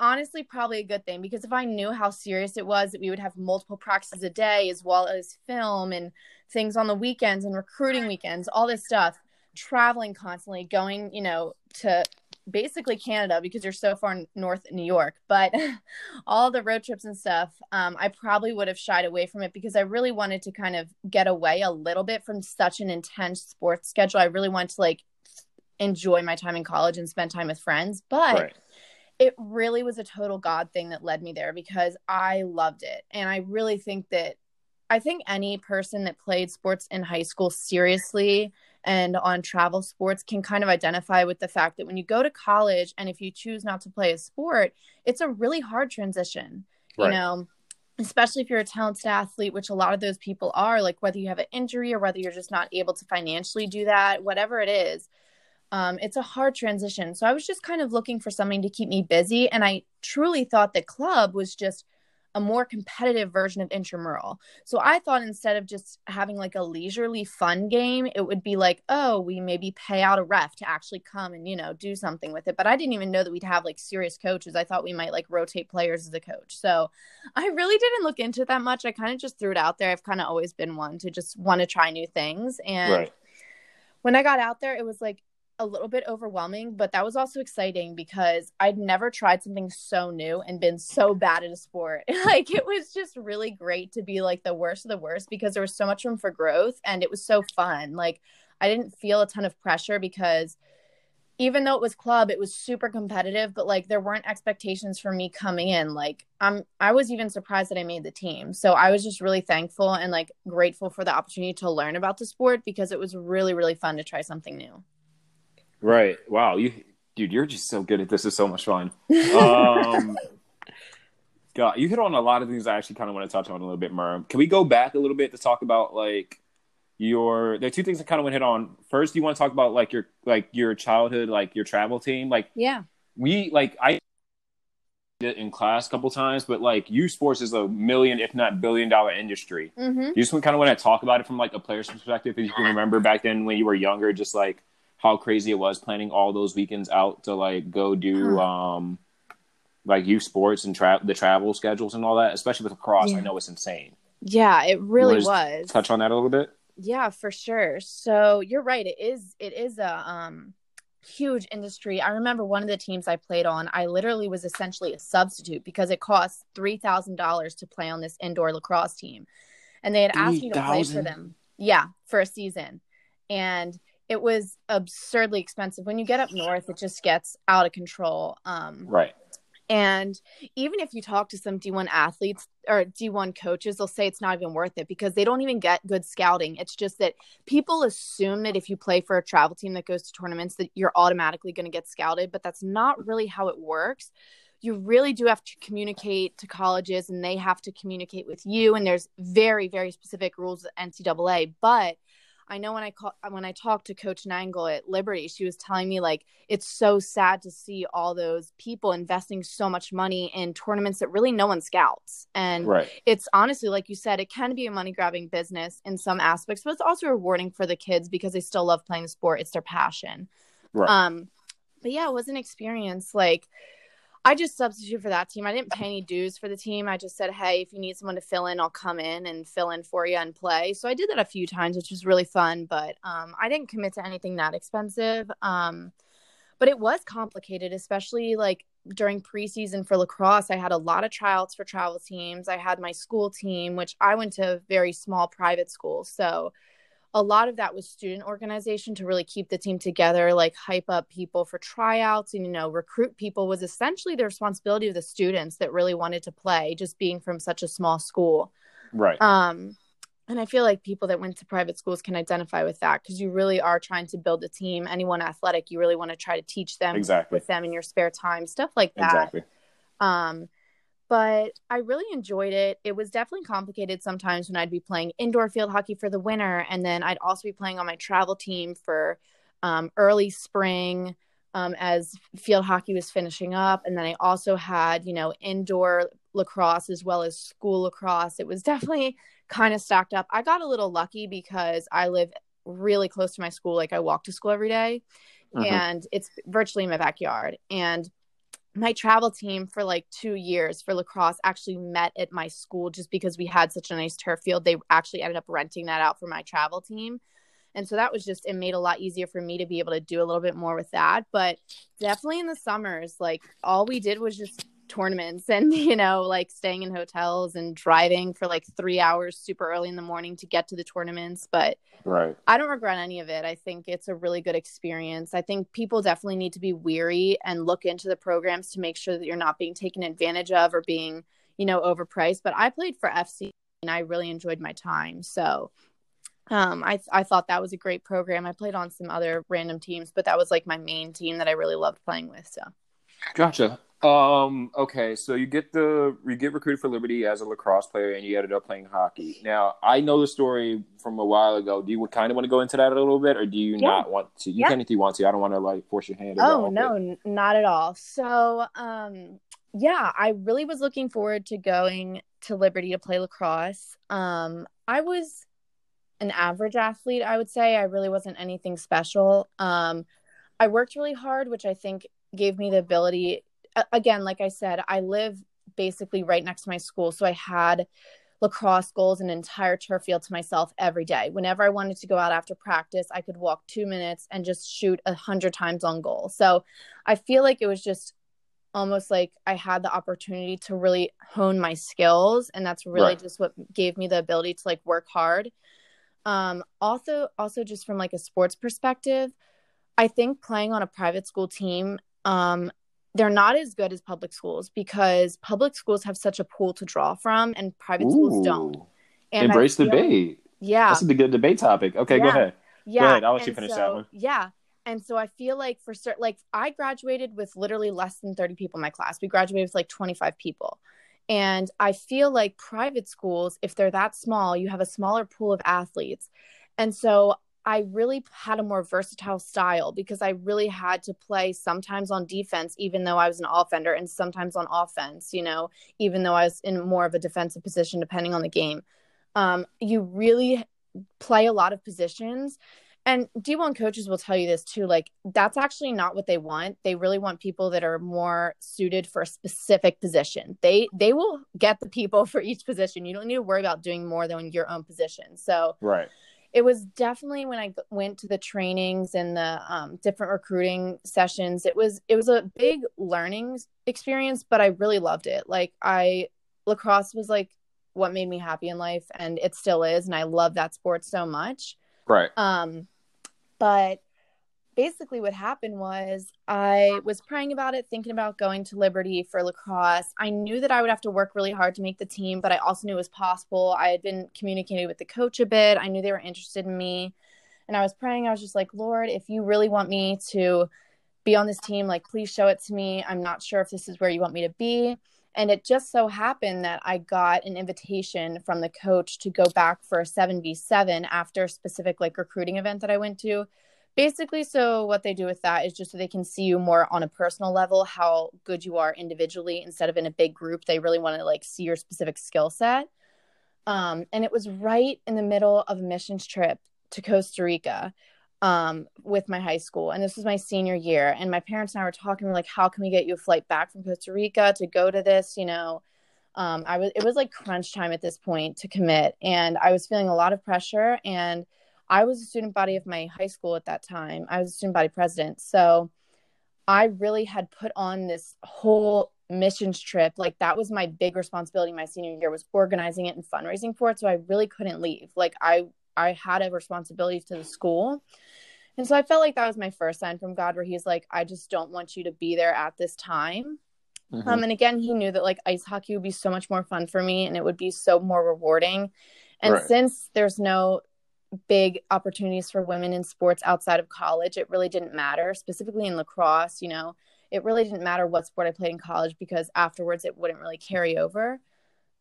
honestly probably a good thing because if I knew how serious it was, that we would have multiple practices a day as well as film and things on the weekends and recruiting weekends, all this stuff, traveling constantly, going, you know, to basically Canada because you're so far north in New York, but all the road trips and stuff, um, I probably would have shied away from it because I really wanted to kind of get away a little bit from such an intense sports schedule. I really wanted to like enjoy my time in college and spend time with friends, but Right. it really was a total God thing that led me there because I loved it. And I really think that I think any person that played sports in high school seriously and on travel sports can kind of identify with the fact that when you go to college and if you choose not to play a sport, it's a really hard transition. You know, especially if you're a talented athlete, which a lot of those people are, like whether you have an injury or whether you're just not able to financially do that, whatever it is, um, it's a hard transition. So I was just kind of looking for something to keep me busy. And I truly thought that club was just a more competitive version of intramural. So I thought instead of just having like a leisurely fun game, it would be like, oh, we maybe pay out a ref to actually come and, you know, do something with it. But I didn't even know that we'd have like serious coaches. I thought we might like rotate players as a coach. So I really didn't look into it that much. I kind of just threw it out there. I've kind of always been one to just want to try new things. And Right. when I got out there, it was like a little bit overwhelming, but that was also exciting because I'd never tried something so new and been so bad at a sport. like it was just really great to be like the worst of the worst because there was so much room for growth and it was so fun. Like I didn't feel a ton of pressure because even though it was club, it was super competitive, but like there weren't expectations for me coming in. Like I'm I was even surprised that I made the team. So I was just really thankful and like grateful for the opportunity to learn about the sport because it was really, really fun to try something new. Right. Wow. You, dude, you're just so good at this. It's so much fun. Um, God, you hit on a lot of things I actually kind of want to touch on a little bit more. Can we go back a little bit to talk about like your? There are two things I kind of want to hit on. First, you want to talk about like your like your childhood, like your travel team. Like, yeah, we like I did in class a couple times, but like U Sports is a million, if not billion dollar industry. mm-hmm. You just kind of want to talk about it from like a player's perspective, if you can remember back then when you were younger, just like how crazy it was planning all those weekends out to like go do um like youth sports and tra- the travel schedules and all that, especially with lacrosse. Yeah. I know it's insane. yeah, it really was. Touch on that a little bit. Yeah, for sure. So you're right. It is it is a um huge industry. I remember one of the teams I played on, I literally was essentially a substitute because it cost three thousand dollars to play on this indoor lacrosse team. And they had asked me to play for them. Yeah, for a season. And it was absurdly expensive. When you get up north, it just gets out of control. Um Right. and even if you talk to some D1 athletes or D1 coaches, they'll say it's not even worth it because they don't even get good scouting. It's just that people assume that if you play for a travel team that goes to tournaments that you're automatically going to get scouted, but that's not really how it works. You really do have to communicate to colleges and they have to communicate with you and there's very very specific rules at NCAA, but I know when I call, when I talked to Coach Nangle at Liberty, she was telling me like it's so sad to see all those people investing so much money in tournaments that really no one scouts. And Right. it's honestly, like you said, it can be a money grabbing business in some aspects, but it's also rewarding for the kids because they still love playing the sport. It's their passion. Right. Um, but yeah, it was an experience. Like I just substitute for that team. I didn't pay any dues for the team. I just said, hey, if you need someone to fill in, I'll come in and fill in for you and play. So I did that a few times, which was really fun. But um, I didn't commit to anything that expensive. Um, but it was complicated, especially like during preseason for lacrosse. I had a lot of tryouts for travel teams. I had my school team, which I went to a very small private school. So a lot of that was student organization to really keep the team together, like hype up people for tryouts and, you know, recruit people was essentially the responsibility of the students that really wanted to play, just being from such a small school. Right. Um, and I feel like people that went to private schools can identify with that because you really are trying to build a team. Anyone athletic, you really want to try to teach them Exactly. with them in your spare time, stuff like that. Exactly. Um, but I really enjoyed it. It was definitely complicated sometimes when I'd be playing indoor field hockey for the winter, and then I'd also be playing on my travel team for um, early spring um, as field hockey was finishing up. And then I also had, you know, indoor lacrosse as well as school lacrosse. It was definitely kind of stacked up. I got a little lucky because I live really close to my school. Like I walk to school every day, Mhm. and it's virtually in my backyard. And my travel team for like two years for lacrosse actually met at my school just because we had such a nice turf field. They actually ended up renting that out for my travel team. And so that was just, it made a lot easier for me to be able to do a little bit more with that. But definitely in the summers, like all we did was just tournaments and, you know, like staying in hotels and driving for like three hours super early in the morning to get to the tournaments. But Right. I don't regret any of it. I think it's a really good experience. I think people definitely need to be weary and look into the programs to make sure that you're not being taken advantage of or being, you know, overpriced. But I played for FC and I really enjoyed my time. So um, I I thought that was a great program. I played on some other random teams, but that was like my main team that I really loved playing with. So Gotcha. Um, okay, so you get the you get recruited for Liberty as a lacrosse player, and you ended up playing hockey. Now, I know the story from a while ago. Do you kind of want to go into that a little bit, or do you Yeah. not want to? You Yeah. can if you want to. I don't want to like force your hand. Oh no, n- not at all. So, um, yeah, I really was looking forward to going to Liberty to play lacrosse. Um, I was an average athlete, I would say. I really wasn't anything special. Um, I worked really hard, which I think gave me the ability. Again, like I said, I live basically right next to my school, so I had lacrosse goals an entire turf field to myself every day. Whenever I wanted to go out after practice, I could walk two minutes and just shoot a hundred times on goal. So I feel like it was just almost like I had the opportunity to really hone my skills. And that's really Right. just what gave me the ability to like work hard. Um, also, also just from like a sports perspective, I think playing on a private school team, um, they're not as good as public schools because public schools have such a pool to draw from and private schools don't. And Embrace feel- debate. Yeah. That's a good debate topic. Okay, go ahead. Yeah. ahead, I'll let you finish so, that one. Yeah. And so I feel like for certain, like I graduated with literally less than 30 people in my class. We graduated with like 25 people. And I feel like private schools, if they're that small, you have a smaller pool of athletes. And so I really had a more versatile style because I really had to play sometimes on defense, even though I was an offender, and sometimes on offense, you know, even though I was in more of a defensive position, depending on the game. Um, you really play a lot of positions. And D1 coaches will tell you this too like that's actually not what they want. They really want people that are more suited for a specific position. They they will get the people for each position. You don't need to worry about doing more than your own position. So Right. It was definitely when I went to the trainings and the um, different recruiting sessions. It was it was a big learning experience, but I really loved it. Like I lacrosse was like what made me happy in life, and it still is, and I love that sport so much. Right. Um, but basically, what happened was I was praying about it, thinking about going to Liberty for lacrosse. I knew that I would have to work really hard to make the team, but I also knew it was possible. I had been communicating with the coach a bit, I knew they were interested in me. And I was praying, I was just like, Lord, if you really want me to be on this team, like, please show it to me. I'm not sure if this is where you want me to be. And it just so happened that I got an invitation from the coach to go back for a 7v7 after a specific like recruiting event that I went to. Basically, so what they do with that is just so they can see you more on a personal level, how good you are individually instead of in a big group. They really want to like see your specific skill set. Um, and it was right in the middle of a missions trip to Costa Rica um, with my high school. And this was my senior year. And my parents and I were talking, like, how can we get you a flight back from Costa Rica to go to this? You know, um, I was, it was like crunch time at this point to commit. And I was feeling a lot of pressure. And I was a student body of my high school at that time. I was a student body president. So I really had put on this whole missions trip. Like that was my big responsibility my senior year was organizing it and fundraising for it. So I really couldn't leave. Like I I had a responsibility to the school. And so I felt like that was my first sign from God where he's like, I just don't want you to be there at this time. Mhm. Um, and again, he knew that like ice hockey would be so much more fun for me and it would be so more rewarding. And Right. since there's no big opportunities for women in sports outside of college, it really didn't matter, specifically in lacrosse, you know, it really didn't matter what sport I played in college because afterwards it wouldn't really carry over.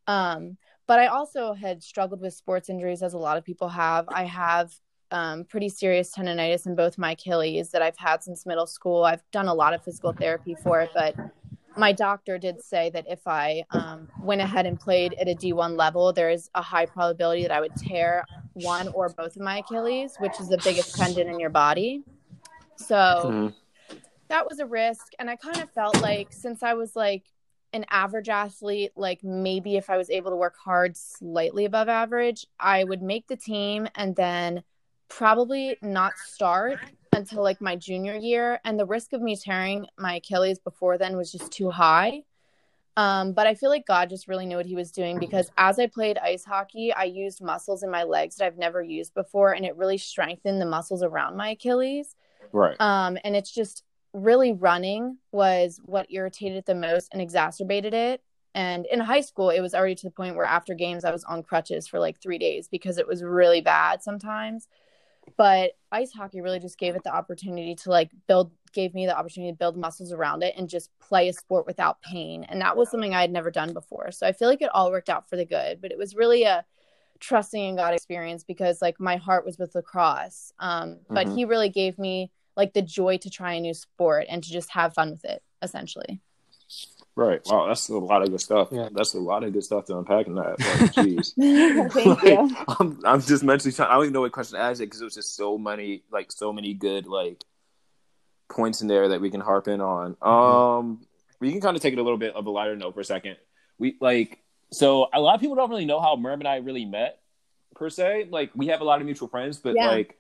Um, but I also had struggled with sports injuries, as a lot of people have. I have um, pretty serious tendonitis in both my Achilles that I've had since middle school. I've done a lot of physical therapy for it, but my doctor did say that if I um, went ahead and played at a D1 level, there is a high probability that I would tear one or both of my Achilles, which is the biggest tendon in your body. So Mhm. that was a risk. And I kind of felt like since I was like an average athlete, like maybe if I was able to work hard slightly above average, I would make the team and then probably not start until like my junior year. And the risk of me tearing my Achilles before then was just too high. Um, but I feel like God just really knew what he was doing because as I played ice hockey, I used muscles in my legs that I've never used before, and it really strengthened the muscles around my Achilles. Right. Um, and it's just really running was what irritated it the most and exacerbated it. And in high school, it was already to the point where after games, I was on crutches for like three days because it was really bad sometimes. But ice hockey really just gave it the opportunity to like build, gave me the opportunity to build muscles around it and just play a sport without pain. And that was something I had never done before. So I feel like it all worked out for the good, but it was really a, trusting in God experience because like my heart was with lacrosse. Um, but Mhm. he really gave me like the joy to try a new sport and to just have fun with it, essentially. Right. Wow, that's a lot of good stuff. Yeah. That's a lot of good stuff to unpack in that. Like, jeez. Thank Like, you. I'm, I'm just mentally trying. I don't even know what question to ask it because it was just so many, like so many good like points in there that we can harp in on. Um, we can kind of take it a little bit of a lighter note for a second. We like so a lot of people don't really know how Merm and I really met, per se. Like we have a lot of mutual friends, but Yeah. like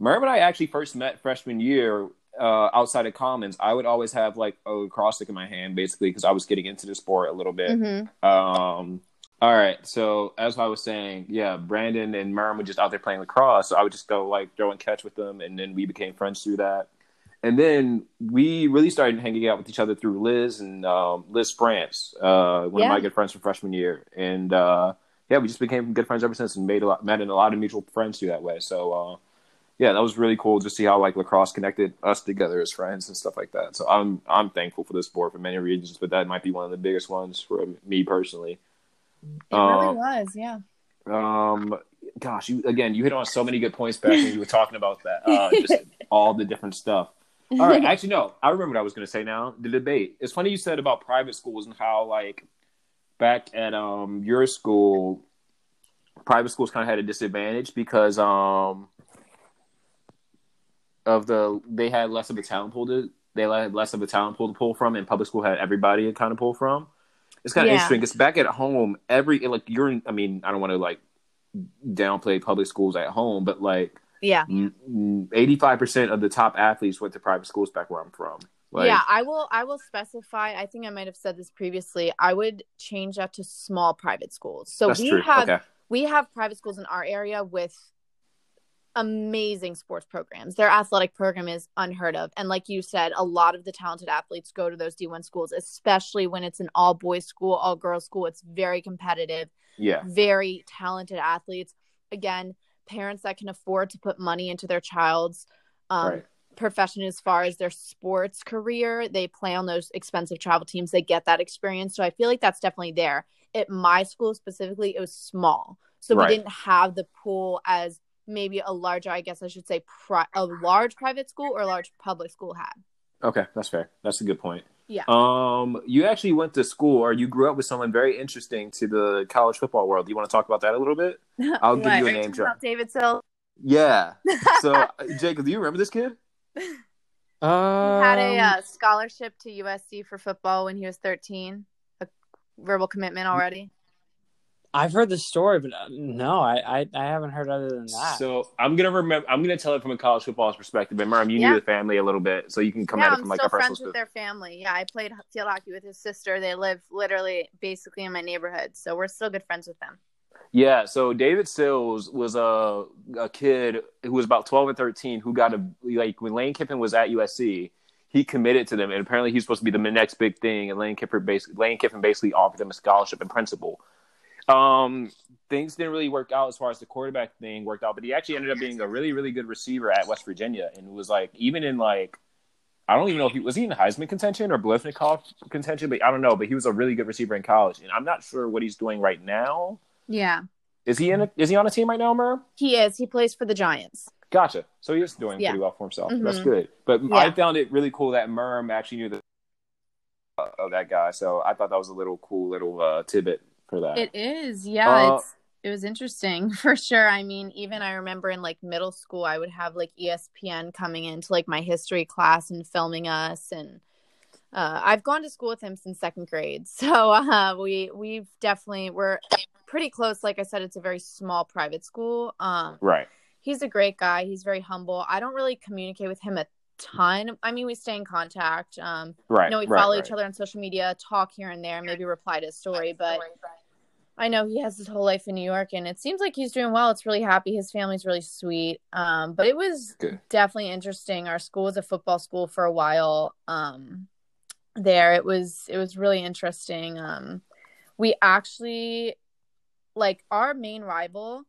Merm and I actually first met freshman year uh, outside of Commons. I would always have like a lacrosse stick in my hand, basically, because I was getting into the sport a little bit. Mhm. Um, all right. So as I was saying, yeah, Brandon and Merm were just out there playing lacrosse. So I would just go like throw and catch with them, and then we became friends through that. And then we really started hanging out with each other through Liz and um, Liz France, uh, one of my good friends from freshman year. And uh, yeah, we just became good friends ever since, and made a lot, met in a lot of mutual friends through that way. So uh, yeah, that was really cool to see how like lacrosse connected us together as friends and stuff like that. So I'm I'm thankful for this sport for many reasons, but that might be one of the biggest ones for me personally. It really Um, was, yeah. Um, gosh, you again, you hit on so many good points back when you were talking about that. Uh, just all the different stuff. All right, actually, no, I remember what I was going to say now. The debate. It's funny you said about private schools and how like back at um your school, private schools kind of had a disadvantage because um of the they had less of a talent pool to they had less of a talent pool to pull from, and public school had everybody to kind of pull from. It's kind of Yeah. interesting. It's back at home. Every like you're. in- I mean, I don't want to like downplay public schools at home, but like Yeah. eighty five percent of the top athletes went to private schools back where I'm from. Like, yeah, I will I will specify. I think I might have said this previously. I would change that to small private schools. So we true. have okay, we have private schools in our area with amazing sports programs. Their athletic program is unheard of. And like you said, a lot of the talented athletes go to those D1 schools, especially when it's an all boys school, all girls school. It's very competitive, yeah, very talented athletes. Again, parents that can afford to put money into their child's um, right, profession as far as their sports career. They play on those expensive travel teams. They get that experience. So I feel like that's definitely there. At my school specifically, it was small. So Right. we didn't have the pool as maybe a larger, I guess I should say, pri- a large private school or a large public school had. okay, that's fair. That's a good point. Yeah. Um, you actually went to school, or you grew up with someone very interesting to the college football world. Do you want to talk about that a little bit? I'll give you a name drop. David Sills Yeah. So, Jacob, do you remember this kid? Um, had a uh, scholarship to USC for football when he was 13. A verbal commitment already. I've heard the story, but uh, no, I, I I haven't heard other than that. So I'm gonna remember. I'm gonna tell it from a college football's perspective. And Merm, you Yeah. knew the family a little bit, so you can come yeah, at it I'm like still a personal. friends with their family. Yeah, I played field hockey with his sister. They live literally basically in my neighborhood, so we're still good friends with them. Yeah, so David Sills was a a kid who was about twelve or thirteen who got a like when Lane Kiffin was at USC, he committed to them, and apparently he's supposed to be the next big thing. And Lane Kiffin basically Lane Kiffin basically offered him a scholarship in principle. Um, things didn't really work out as far as the quarterback thing worked out, but he actually ended up being a really really good receiver at West Virginia, and was like even in like. I don't even know if he was he in Heisman contention or Biletnikoff contention, but I don't know. But he was a really good receiver in college, and I'm not sure what he's doing right now. Yeah, Is he in? A, is he on a team right now, Mer? he is. He plays for the Giants. Gotcha. So he is doing Yeah. pretty well for himself. Mhm. That's good. But I found it really cool that Merm actually knew the uh, of that guy. So I thought that was a little cool little uh, tidbit for that. It is, yeah. Uh, it's it was interesting for sure. I mean, even I remember in like middle school, I would have like ESPN coming into like my history class and filming us, and uh, I've gone to school with him since second grade. So uh, we we've definitely we're pretty close. Like I said, it's a very small private school. Um, right. he's a great guy. He's very humble. I don't really communicate with him a ton. I mean, we stay in contact. Um, Right. you know, we right, follow right. each other on social media, talk here and there, maybe reply to a story. But I know he has his whole life in New York, and it seems like he's doing well. It's really happy. His family's really sweet. Um, but it was Good. definitely interesting. Our school was a football school for a while. Um, there, it was it was really interesting. Um, we actually like our main rival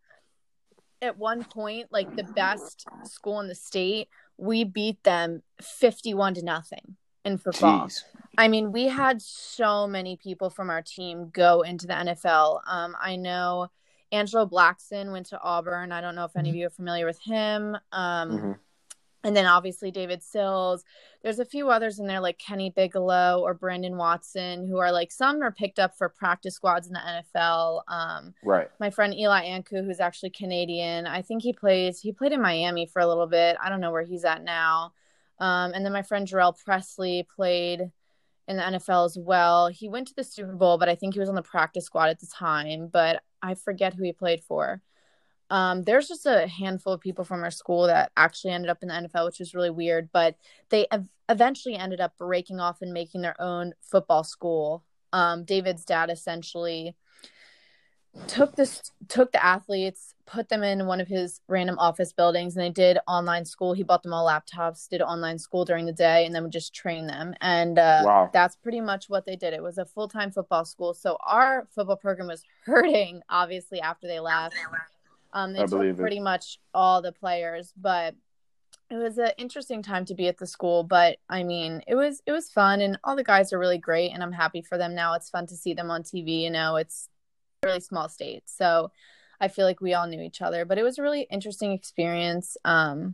at one point, like the best school in the state. We beat them fifty-one to nothing in football. Jeez. I mean, we had so many people from our team go into the NFL. Um, I know Angelo Blackson went to Auburn. I don't know if any of you are familiar with him. Um, Mhm. And then obviously David Sills. There's a few others in there like Kenny Bigelow or Brandon Watson who are like some are picked up for practice squads in the NFL. Um, Right. my friend Eli Ankou, who's actually Canadian. I think he plays. He played in Miami for a little bit. I don't know where he's at now. Um, and then my friend Jarrell Presley played in the NFL as well. He went to the Super Bowl, but I think he was on the practice squad at the time. But I forget who he played for. Um, there's just a handful of people from our school that actually ended up in the NFL, which is really weird. But they ev- eventually ended up breaking off and making their own football school. Um, David's dad essentially took this took the athletes put them in one of his random office buildings and they did online school he bought them all laptops did online school during the day and then would just train them and uh, Wow. that's pretty much what they did it was a full-time football school so our football program was hurting obviously after they left um, they I took believe it. pretty much all the players but it was an interesting time to be at the school but i mean it was it was fun and all the guys are really great and i'm happy for them now it's fun to see them on tv you know it's a really small state so i feel like we all knew each other but it was a really interesting experience um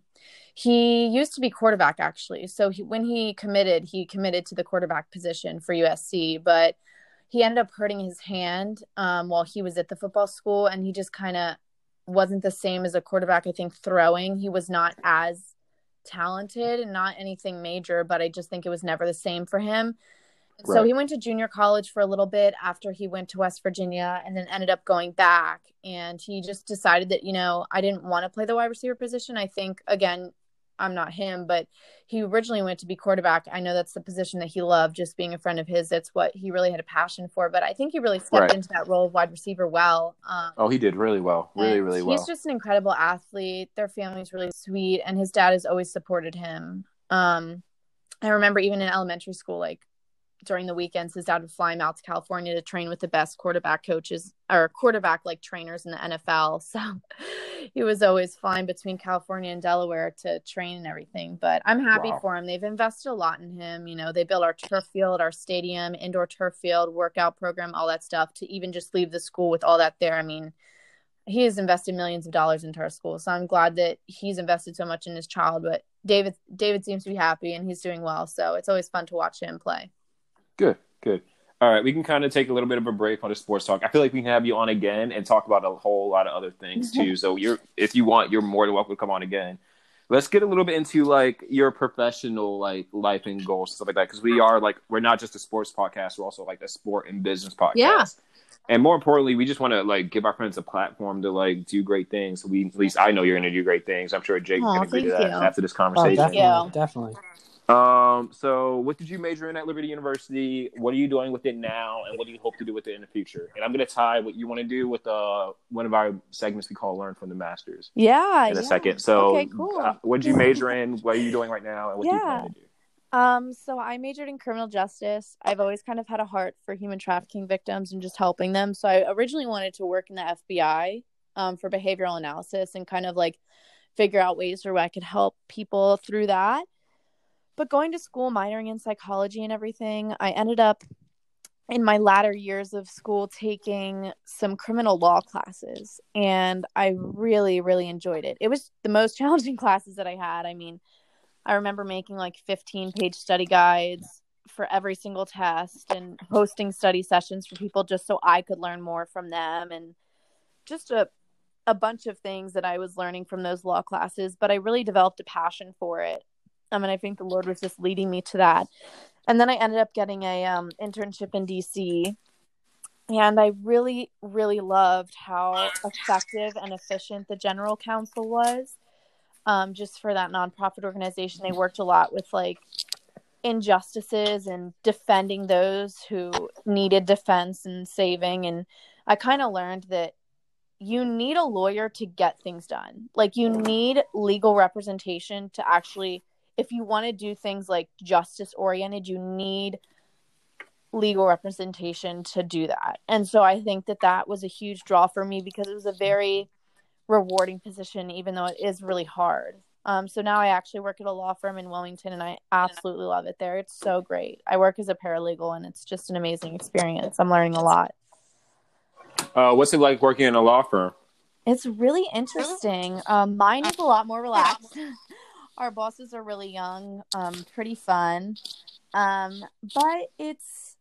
he used to be quarterback actually so he, when he committed he committed to the quarterback position for usc but he ended up hurting his hand um, while he was at the football school and he just kind of wasn't the same as a quarterback i think throwing he was not as talented and not anything major, but I just think it was never the same for him. So he went to junior college for a little bit after he went to West Virginia and then ended up going back. And he just decided that, you know, I didn't want to play the wide receiver position. I think, again, I'm not him, but he originally went to be quarterback. I know that's the position that he loved, just being a friend of his. That's what he really had a passion for. But I think he really stepped Right. into that role of wide receiver well. Um, Oh, he did really well. Really, really well. He's just an incredible athlete. Their family's really sweet, and his dad has always supported him. Um, I remember even in elementary school, like during the weekends, his dad would fly him out to California to train with the best quarterback coaches or quarterback like trainers in the NFL. So he was always flying between California and Delaware to train and everything. But I'm happy Wow. for him. They've invested a lot in him. You know, they built our turf field, our stadium, indoor turf field, workout program, all that stuff to even just leave the school with all that there. I mean, he has invested millions of dollars into our school. So I'm glad that he's invested so much in his child. But David David seems to be happy and he's doing well. So it's always fun to watch him play. Good, good. All right, we can kind of take a little bit of a break on the sports talk. I feel like we can have you on again and talk about a whole lot of other things mm-hmm. too. so you're, if you want, you're more than welcome to come on again. Let's get a little bit into like your professional like life and goals and stuff like that because we mm-hmm. are like we're not just a sports podcast, we're also like a sport and business podcast. Yeah. And more importantly, we just want to like give our friends a platform to like do great things. We at least I know you're going to do great things. I'm sure Jake Aw, can agree to thank that you. after this Oh, conversation. definitely, Yeah. definitely. Um, so what did you major in at Liberty University? What are you doing with it now, and what do you hope to do with it in the future? And I'm gonna tie what you want to do with uh one of our segments we call "Learn from the Masters" Yeah. in a second. So, Okay, cool. uh, what did you major in? What are you doing right now, and what do you Yeah. plan to do? Um, so I majored in criminal justice. I've always kind of had a heart for human trafficking victims and just helping them. So I originally wanted to work in the FBI um, for behavioral analysis and kind of like figure out ways where I could help people through that. But going to school, minoring in psychology and everything, I ended up in my latter years of school taking some criminal law classes and I really really enjoyed it. It was the most challenging classes that I had. I mean, I remember making like 15 page study guides for every single test and hosting study sessions for people just so I could learn more from them and just a a bunch of things that I was learning from those law classes, but I really developed a passion for it. I mean, I think the Lord was just leading me to that. And then I ended up getting a um, internship in DC. And I really, really loved how effective and efficient the general counsel was um, just for that nonprofit organization. They worked a lot with like injustices and defending those who needed defense and saving. And I kind of learned that you need a lawyer to get things done. Like you need legal representation to actually, if you want to do things like justice oriented, you need legal representation to do that. And so I think that that was a huge draw for me because it was a very rewarding position, even though it is really hard. Um, so now I actually work at a law firm in Wilmington and I absolutely love it there. It's so great. I work as a paralegal and it's just an amazing experience. I'm learning a lot. Uh, what's it like working in a law firm? It's really interesting. Um, mine is a lot more relaxed. Our bosses are really young, um, pretty fun. Um, but it's,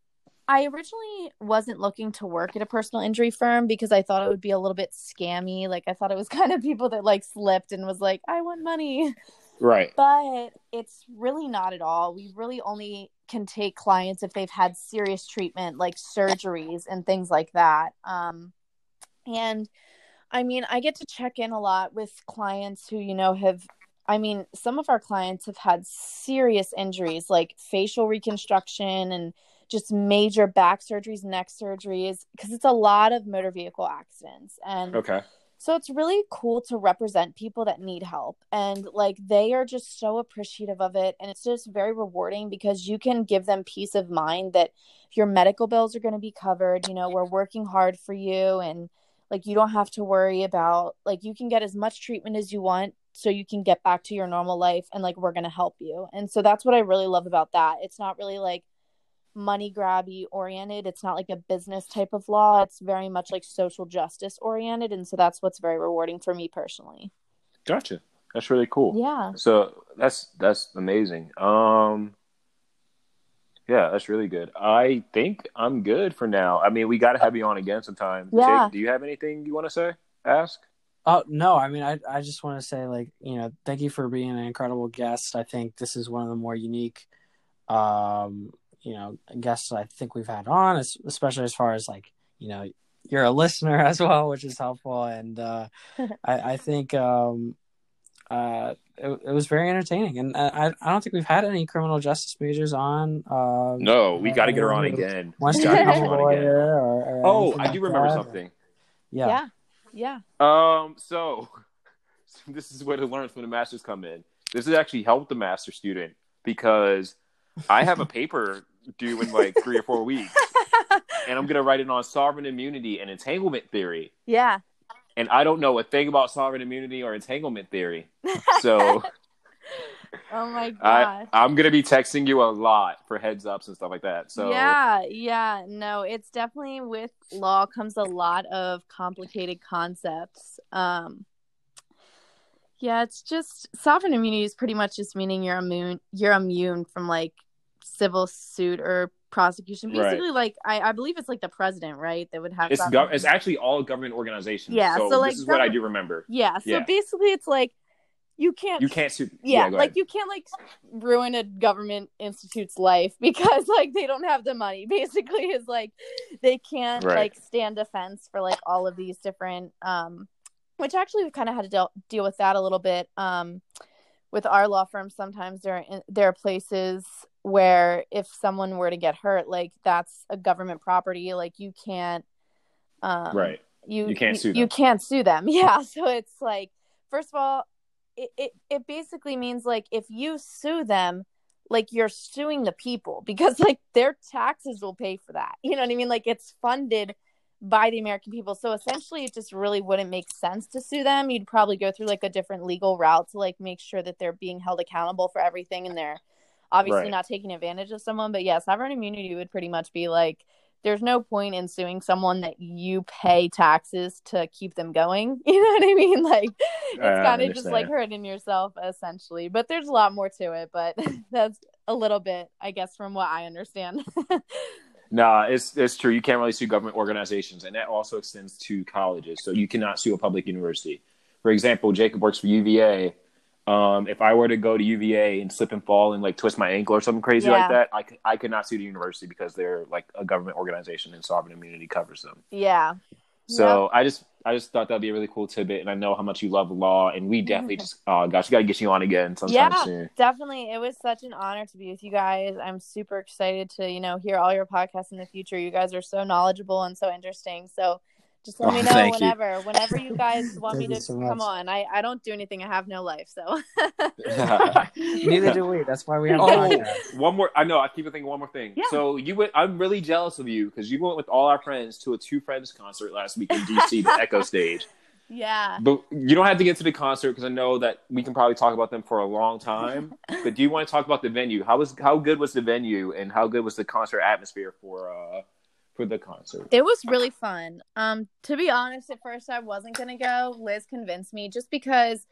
I originally wasn't looking to work at a personal injury firm because I thought it would be a little bit scammy. Like, I thought it was kind of people that like slipped and was like, I want money. Right. but it's really not at all. We really only can take clients if they've had serious treatment, like surgeries and things like that. Um, and I mean, I get to check in a lot with clients who, you know, have, I mean, some of our clients have had serious injuries like facial reconstruction and just major back surgeries, neck surgeries, because it's a lot of motor vehicle accidents. And Okay. so it's really cool to represent people that need help. And like they are just so appreciative of it. And it's just very rewarding because you can give them peace of mind that your medical bills are going to be covered. You know, we're working hard for you. And like you don't have to worry about, like, you can get as much treatment as you want so you can get back to your normal life. And like, we're going to help you. And so that's what I really love about that. It's not really like, money grabby oriented. It's not like a business type of law. It's very much like social justice oriented. And so that's what's very rewarding for me personally. Gotcha. That's really cool. Yeah. So that's that's amazing. Um yeah, that's really good. I think I'm good for now. I mean, we got to have you on again sometime. Yeah. Jake, do you have anything you want to say? Ask? Oh no, I mean, I I just want to say like you know, thank you for being an incredible guest. I think this is one of the more unique, um, you know, guests I think we've had on, especially as far as like you know, you're a listener as well, which is helpful, and uh, I I think um, uh, it, it was very entertaining, and uh, I I don't think we've had any criminal justice majors on. Um, No, we got to get her on again. Wants We get become on again. or, or Oh, anything I like do remember that. something. Yeah. Yeah. Yeah. Um, so this is where the learn from the masters come in. This has actually helped the master student because I have a paper due in like three or four weeks, and I'm gonna write it on sovereign immunity and entanglement theory. Yeah. And I don't know a thing about sovereign immunity or entanglement theory, so Oh my gosh. I'm gonna be texting you a lot for heads ups and stuff like that. So yeah, yeah, no, it's definitely with law comes a lot of complicated concepts. Um Yeah, it's just sovereign immunity is pretty much just meaning you're immune you're immune from like civil suit or prosecution. Right. Basically like I, I believe it's like the president, right? That would have it's gov- it's actually all government organizations. Yeah, So, so, like, this is what I do remember. Yeah, so Yeah. basically it's like you can't You can't sue. yeah, go like ahead. you can't like ruin a government institute's life because like they don't have the money basically is like they can't Right. like stand defense for like all of these different um which actually we've kind of had to deal, deal with that a little bit um with our law firm sometimes there are in, there are places where if someone were to get hurt like that's a government property like you can't um right. you You can't sue you can't sue them yeah so it's like first of all it, it it basically means like if you sue them like you're suing the people because like their taxes will pay for that. You know what i mean? Like it's funded by the american people. So essentially it just really wouldn't make sense to sue them. You'd probably go through like a different legal route to like make sure that they're being held accountable for everything and they're obviously Right. not taking advantage of someone. But yeah sovereign immunity would pretty much be like there's no point in suing someone that you pay taxes to keep them going. You know what I mean? Like it's kind of just like hurting yourself essentially. But there's a lot more to it, but that's a little bit, I guess, from what I understand. Nah, it's it's true. You can't really sue government organizations, and that also extends to colleges. So you cannot sue a public university. For example, Jacob works for UVA. Um, if I were to go to UVA and slip and fall and like twist my ankle or something crazy Yeah. like that, I could, I could not sue the university because they're like a government organization and sovereign immunity covers them. yeah. So I just I just thought that'd be a really cool tidbit, and I know how much you love law, and we definitely just oh gosh, we gotta get you on again sometime Yeah. soon. Definitely. It was such an honor to be with you guys. I'm super excited to, you know, hear all your podcasts in the future. You guys are so knowledgeable and so interesting. So just let Oh, me know thank you. whenever, whenever you guys want me to so come on. I, I don't do anything. I have no life. So Neither do we. That's why we have a Oh, podcast. one more. I know. I keep thinking one more thing. Yeah. So you went. I'm really jealous of you because you went with all our friends to a Two Friends concert last week in DC, the Echostage. yeah. But you don't have to get to the concert because I know that we can probably talk about them for a long time. but do you want to talk about the venue? How was how good was the venue and how good was the concert atmosphere for uh for the concert? It was really fun. Um, to be honest, at first I wasn't gonna go. Liz convinced me just because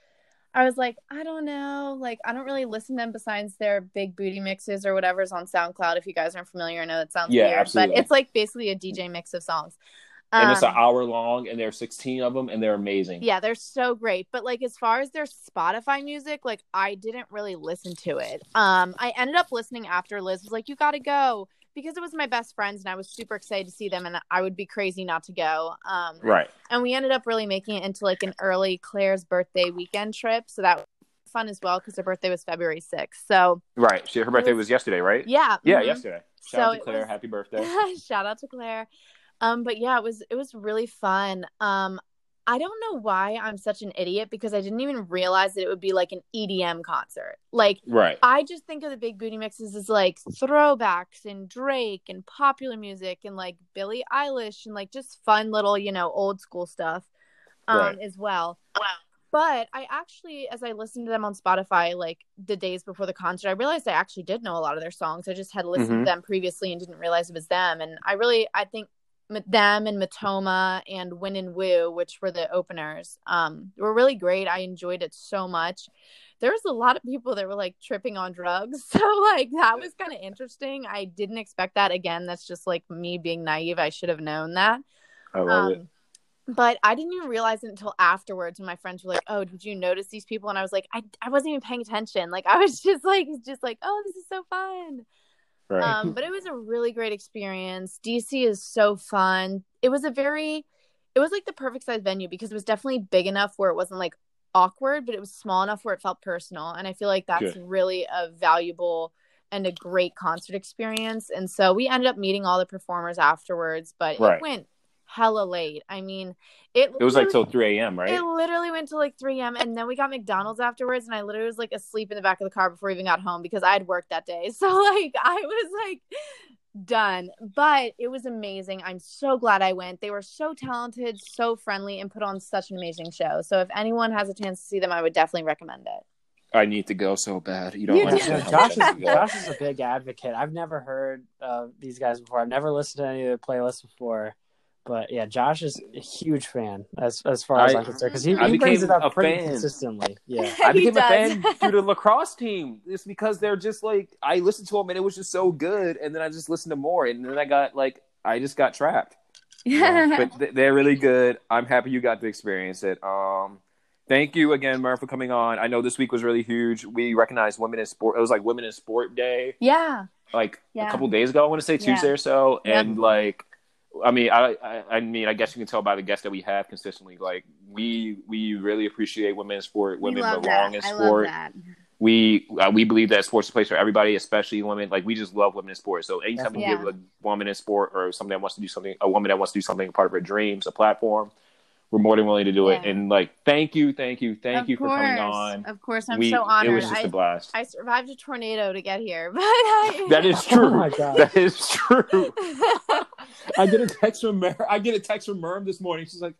I was like, I don't know, like I don't really listen to them besides their big booty mixes or whatever's on SoundCloud. If you guys aren't familiar, I know that sounds Yeah, weird, absolutely. but it's like basically a DJ mix of songs. and it's an Um, hour long, and there are 16 of them, and they're amazing. Yeah, they're so great. But like as far as their Spotify music, like I didn't really listen to it. Um I ended up listening after Liz was like, You gotta go because it was my best friends and I was super excited to see them and I would be crazy not to go. Um Right. and we ended up really making it into like an early Claire's birthday weekend trip. So that was fun as well because her birthday was February 6th. So Right. She, her birthday was- was yesterday, right? yeah. Yeah, mhm. yesterday. Shout So out to Claire. was- Happy birthday. Shout out to Claire. Um, but yeah, it was it was really fun. Um, I don't know why I'm such an idiot because I didn't even realize that it would be like an EDM concert. Like Right. I just think of the big booty mixes as like throwbacks and Drake and popular music and like Billie Eilish and like just fun little, you know, old school stuff um Right. as well. Wow. But I actually, as I listened to them on Spotify, like the days before the concert, I realized I actually did know a lot of their songs. I just had listened Mhm. to them previously and didn't realize it was them. And I really, I think them and Matoma and Win and Woo, which were the openers, um, were really great. I enjoyed it so much. There was a lot of people that were like tripping on drugs, so like that was kind of interesting. I didn't expect that. Again, that's just like me being naive. I should have known that. I love it. Um, but I didn't even realize it until afterwards when my friends were like, "Oh, did you notice these people?" And I was like, "I, I wasn't even paying attention. Like I was just like just like, oh, this is so fun." Right. Um, but it was a really great experience. DC is so fun. It was a very, it was like the perfect size venue because it was definitely big enough where it wasn't like awkward, but it was small enough where it felt personal. And I feel like that's Good. really a valuable and a great concert experience. And so we ended up meeting all the performers afterwards, but Right. it went hella late. I mean, it it was like till 3 a.m., right? it literally went to like 3 a.m. and then we got McDonald's afterwards, and I literally was like asleep in the back of the car before we even got home because I had worked that day. So like I was like done, but it was amazing. I'm so glad I went. They were so talented, so friendly, and put on such an amazing show. So if anyone has a chance to see them, I would definitely recommend it. I need to go so bad. You don't You understand. no, Josh, is, to go. Josh is a big advocate. I've never heard of these guys before. I've never listened to any of their playlists before. But yeah, Josh is a huge fan as as far as I- I, am concerned because he, I he brings became it up a pretty fan. consistently. Yeah, I He became a fan through the lacrosse team. It's because they're just like I listened to them and it was just so good, and then I just listened to more, and then I got like I just got trapped. Yeah, but th- they're really good. I'm happy you got to experience it. Um, thank you again, Murph, for coming on. I know this week was really huge. We recognized women in sport. It was like Women in Sport Day, yeah. like Yeah. a couple days ago. I want to say Yeah. Tuesday or so, Yeah. and like. I mean, I, I, I mean, I guess you can tell by the guests that we have consistently. Like, we, we really appreciate women in sport. Women belong in sport. we uh, we believe that sports is a place for everybody, especially women. Like we just love women in sports. So anytime we Yeah. give a woman in sport or somebody that wants to do something, a woman that wants to do something part of her dreams, a platform, we're more than willing to do it. And like, thank you, thank you, thank Of you for coming on. Of course, I'm we, so honored. It was just I, a blast. I survived a tornado to get here, but I, that is true. Oh my God. That is true. I get a text from Mer- I get a text from Merm this morning. She's like,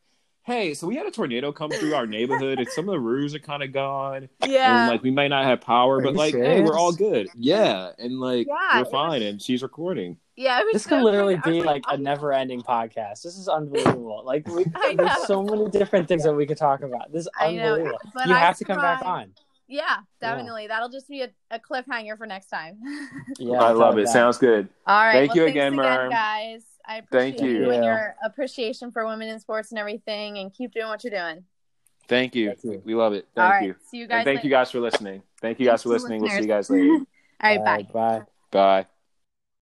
"Hey, so we had a tornado come through our neighborhood, and some of the roofs are kind of gone." yeah. and like we might not have power, Are but you like, hey, we're all good. Yeah, and like Yeah, we're fine, was- and she's recording. yeah, it was this so could literally good. Be like oh a never-ending podcast. This is unbelievable. Like we, there's so many different things that we could talk about. This is I know, unbelievable. but you I have to come back on. Yeah, definitely. That'll just be a, a cliffhanger for next time. Yeah, I love it. doubt. Sounds good. All right. Thank well, you thanks again, Merm. guys. I Thank appreciate you. you and your appreciation for women in sports and everything, and keep doing what you're doing. Thank you. Thank you. We love it. All Thank right. you. See you guys. And thank you guys for listening. Thank you guys for to listening. We'll see you guys later. All right. Bye. Bye. Bye.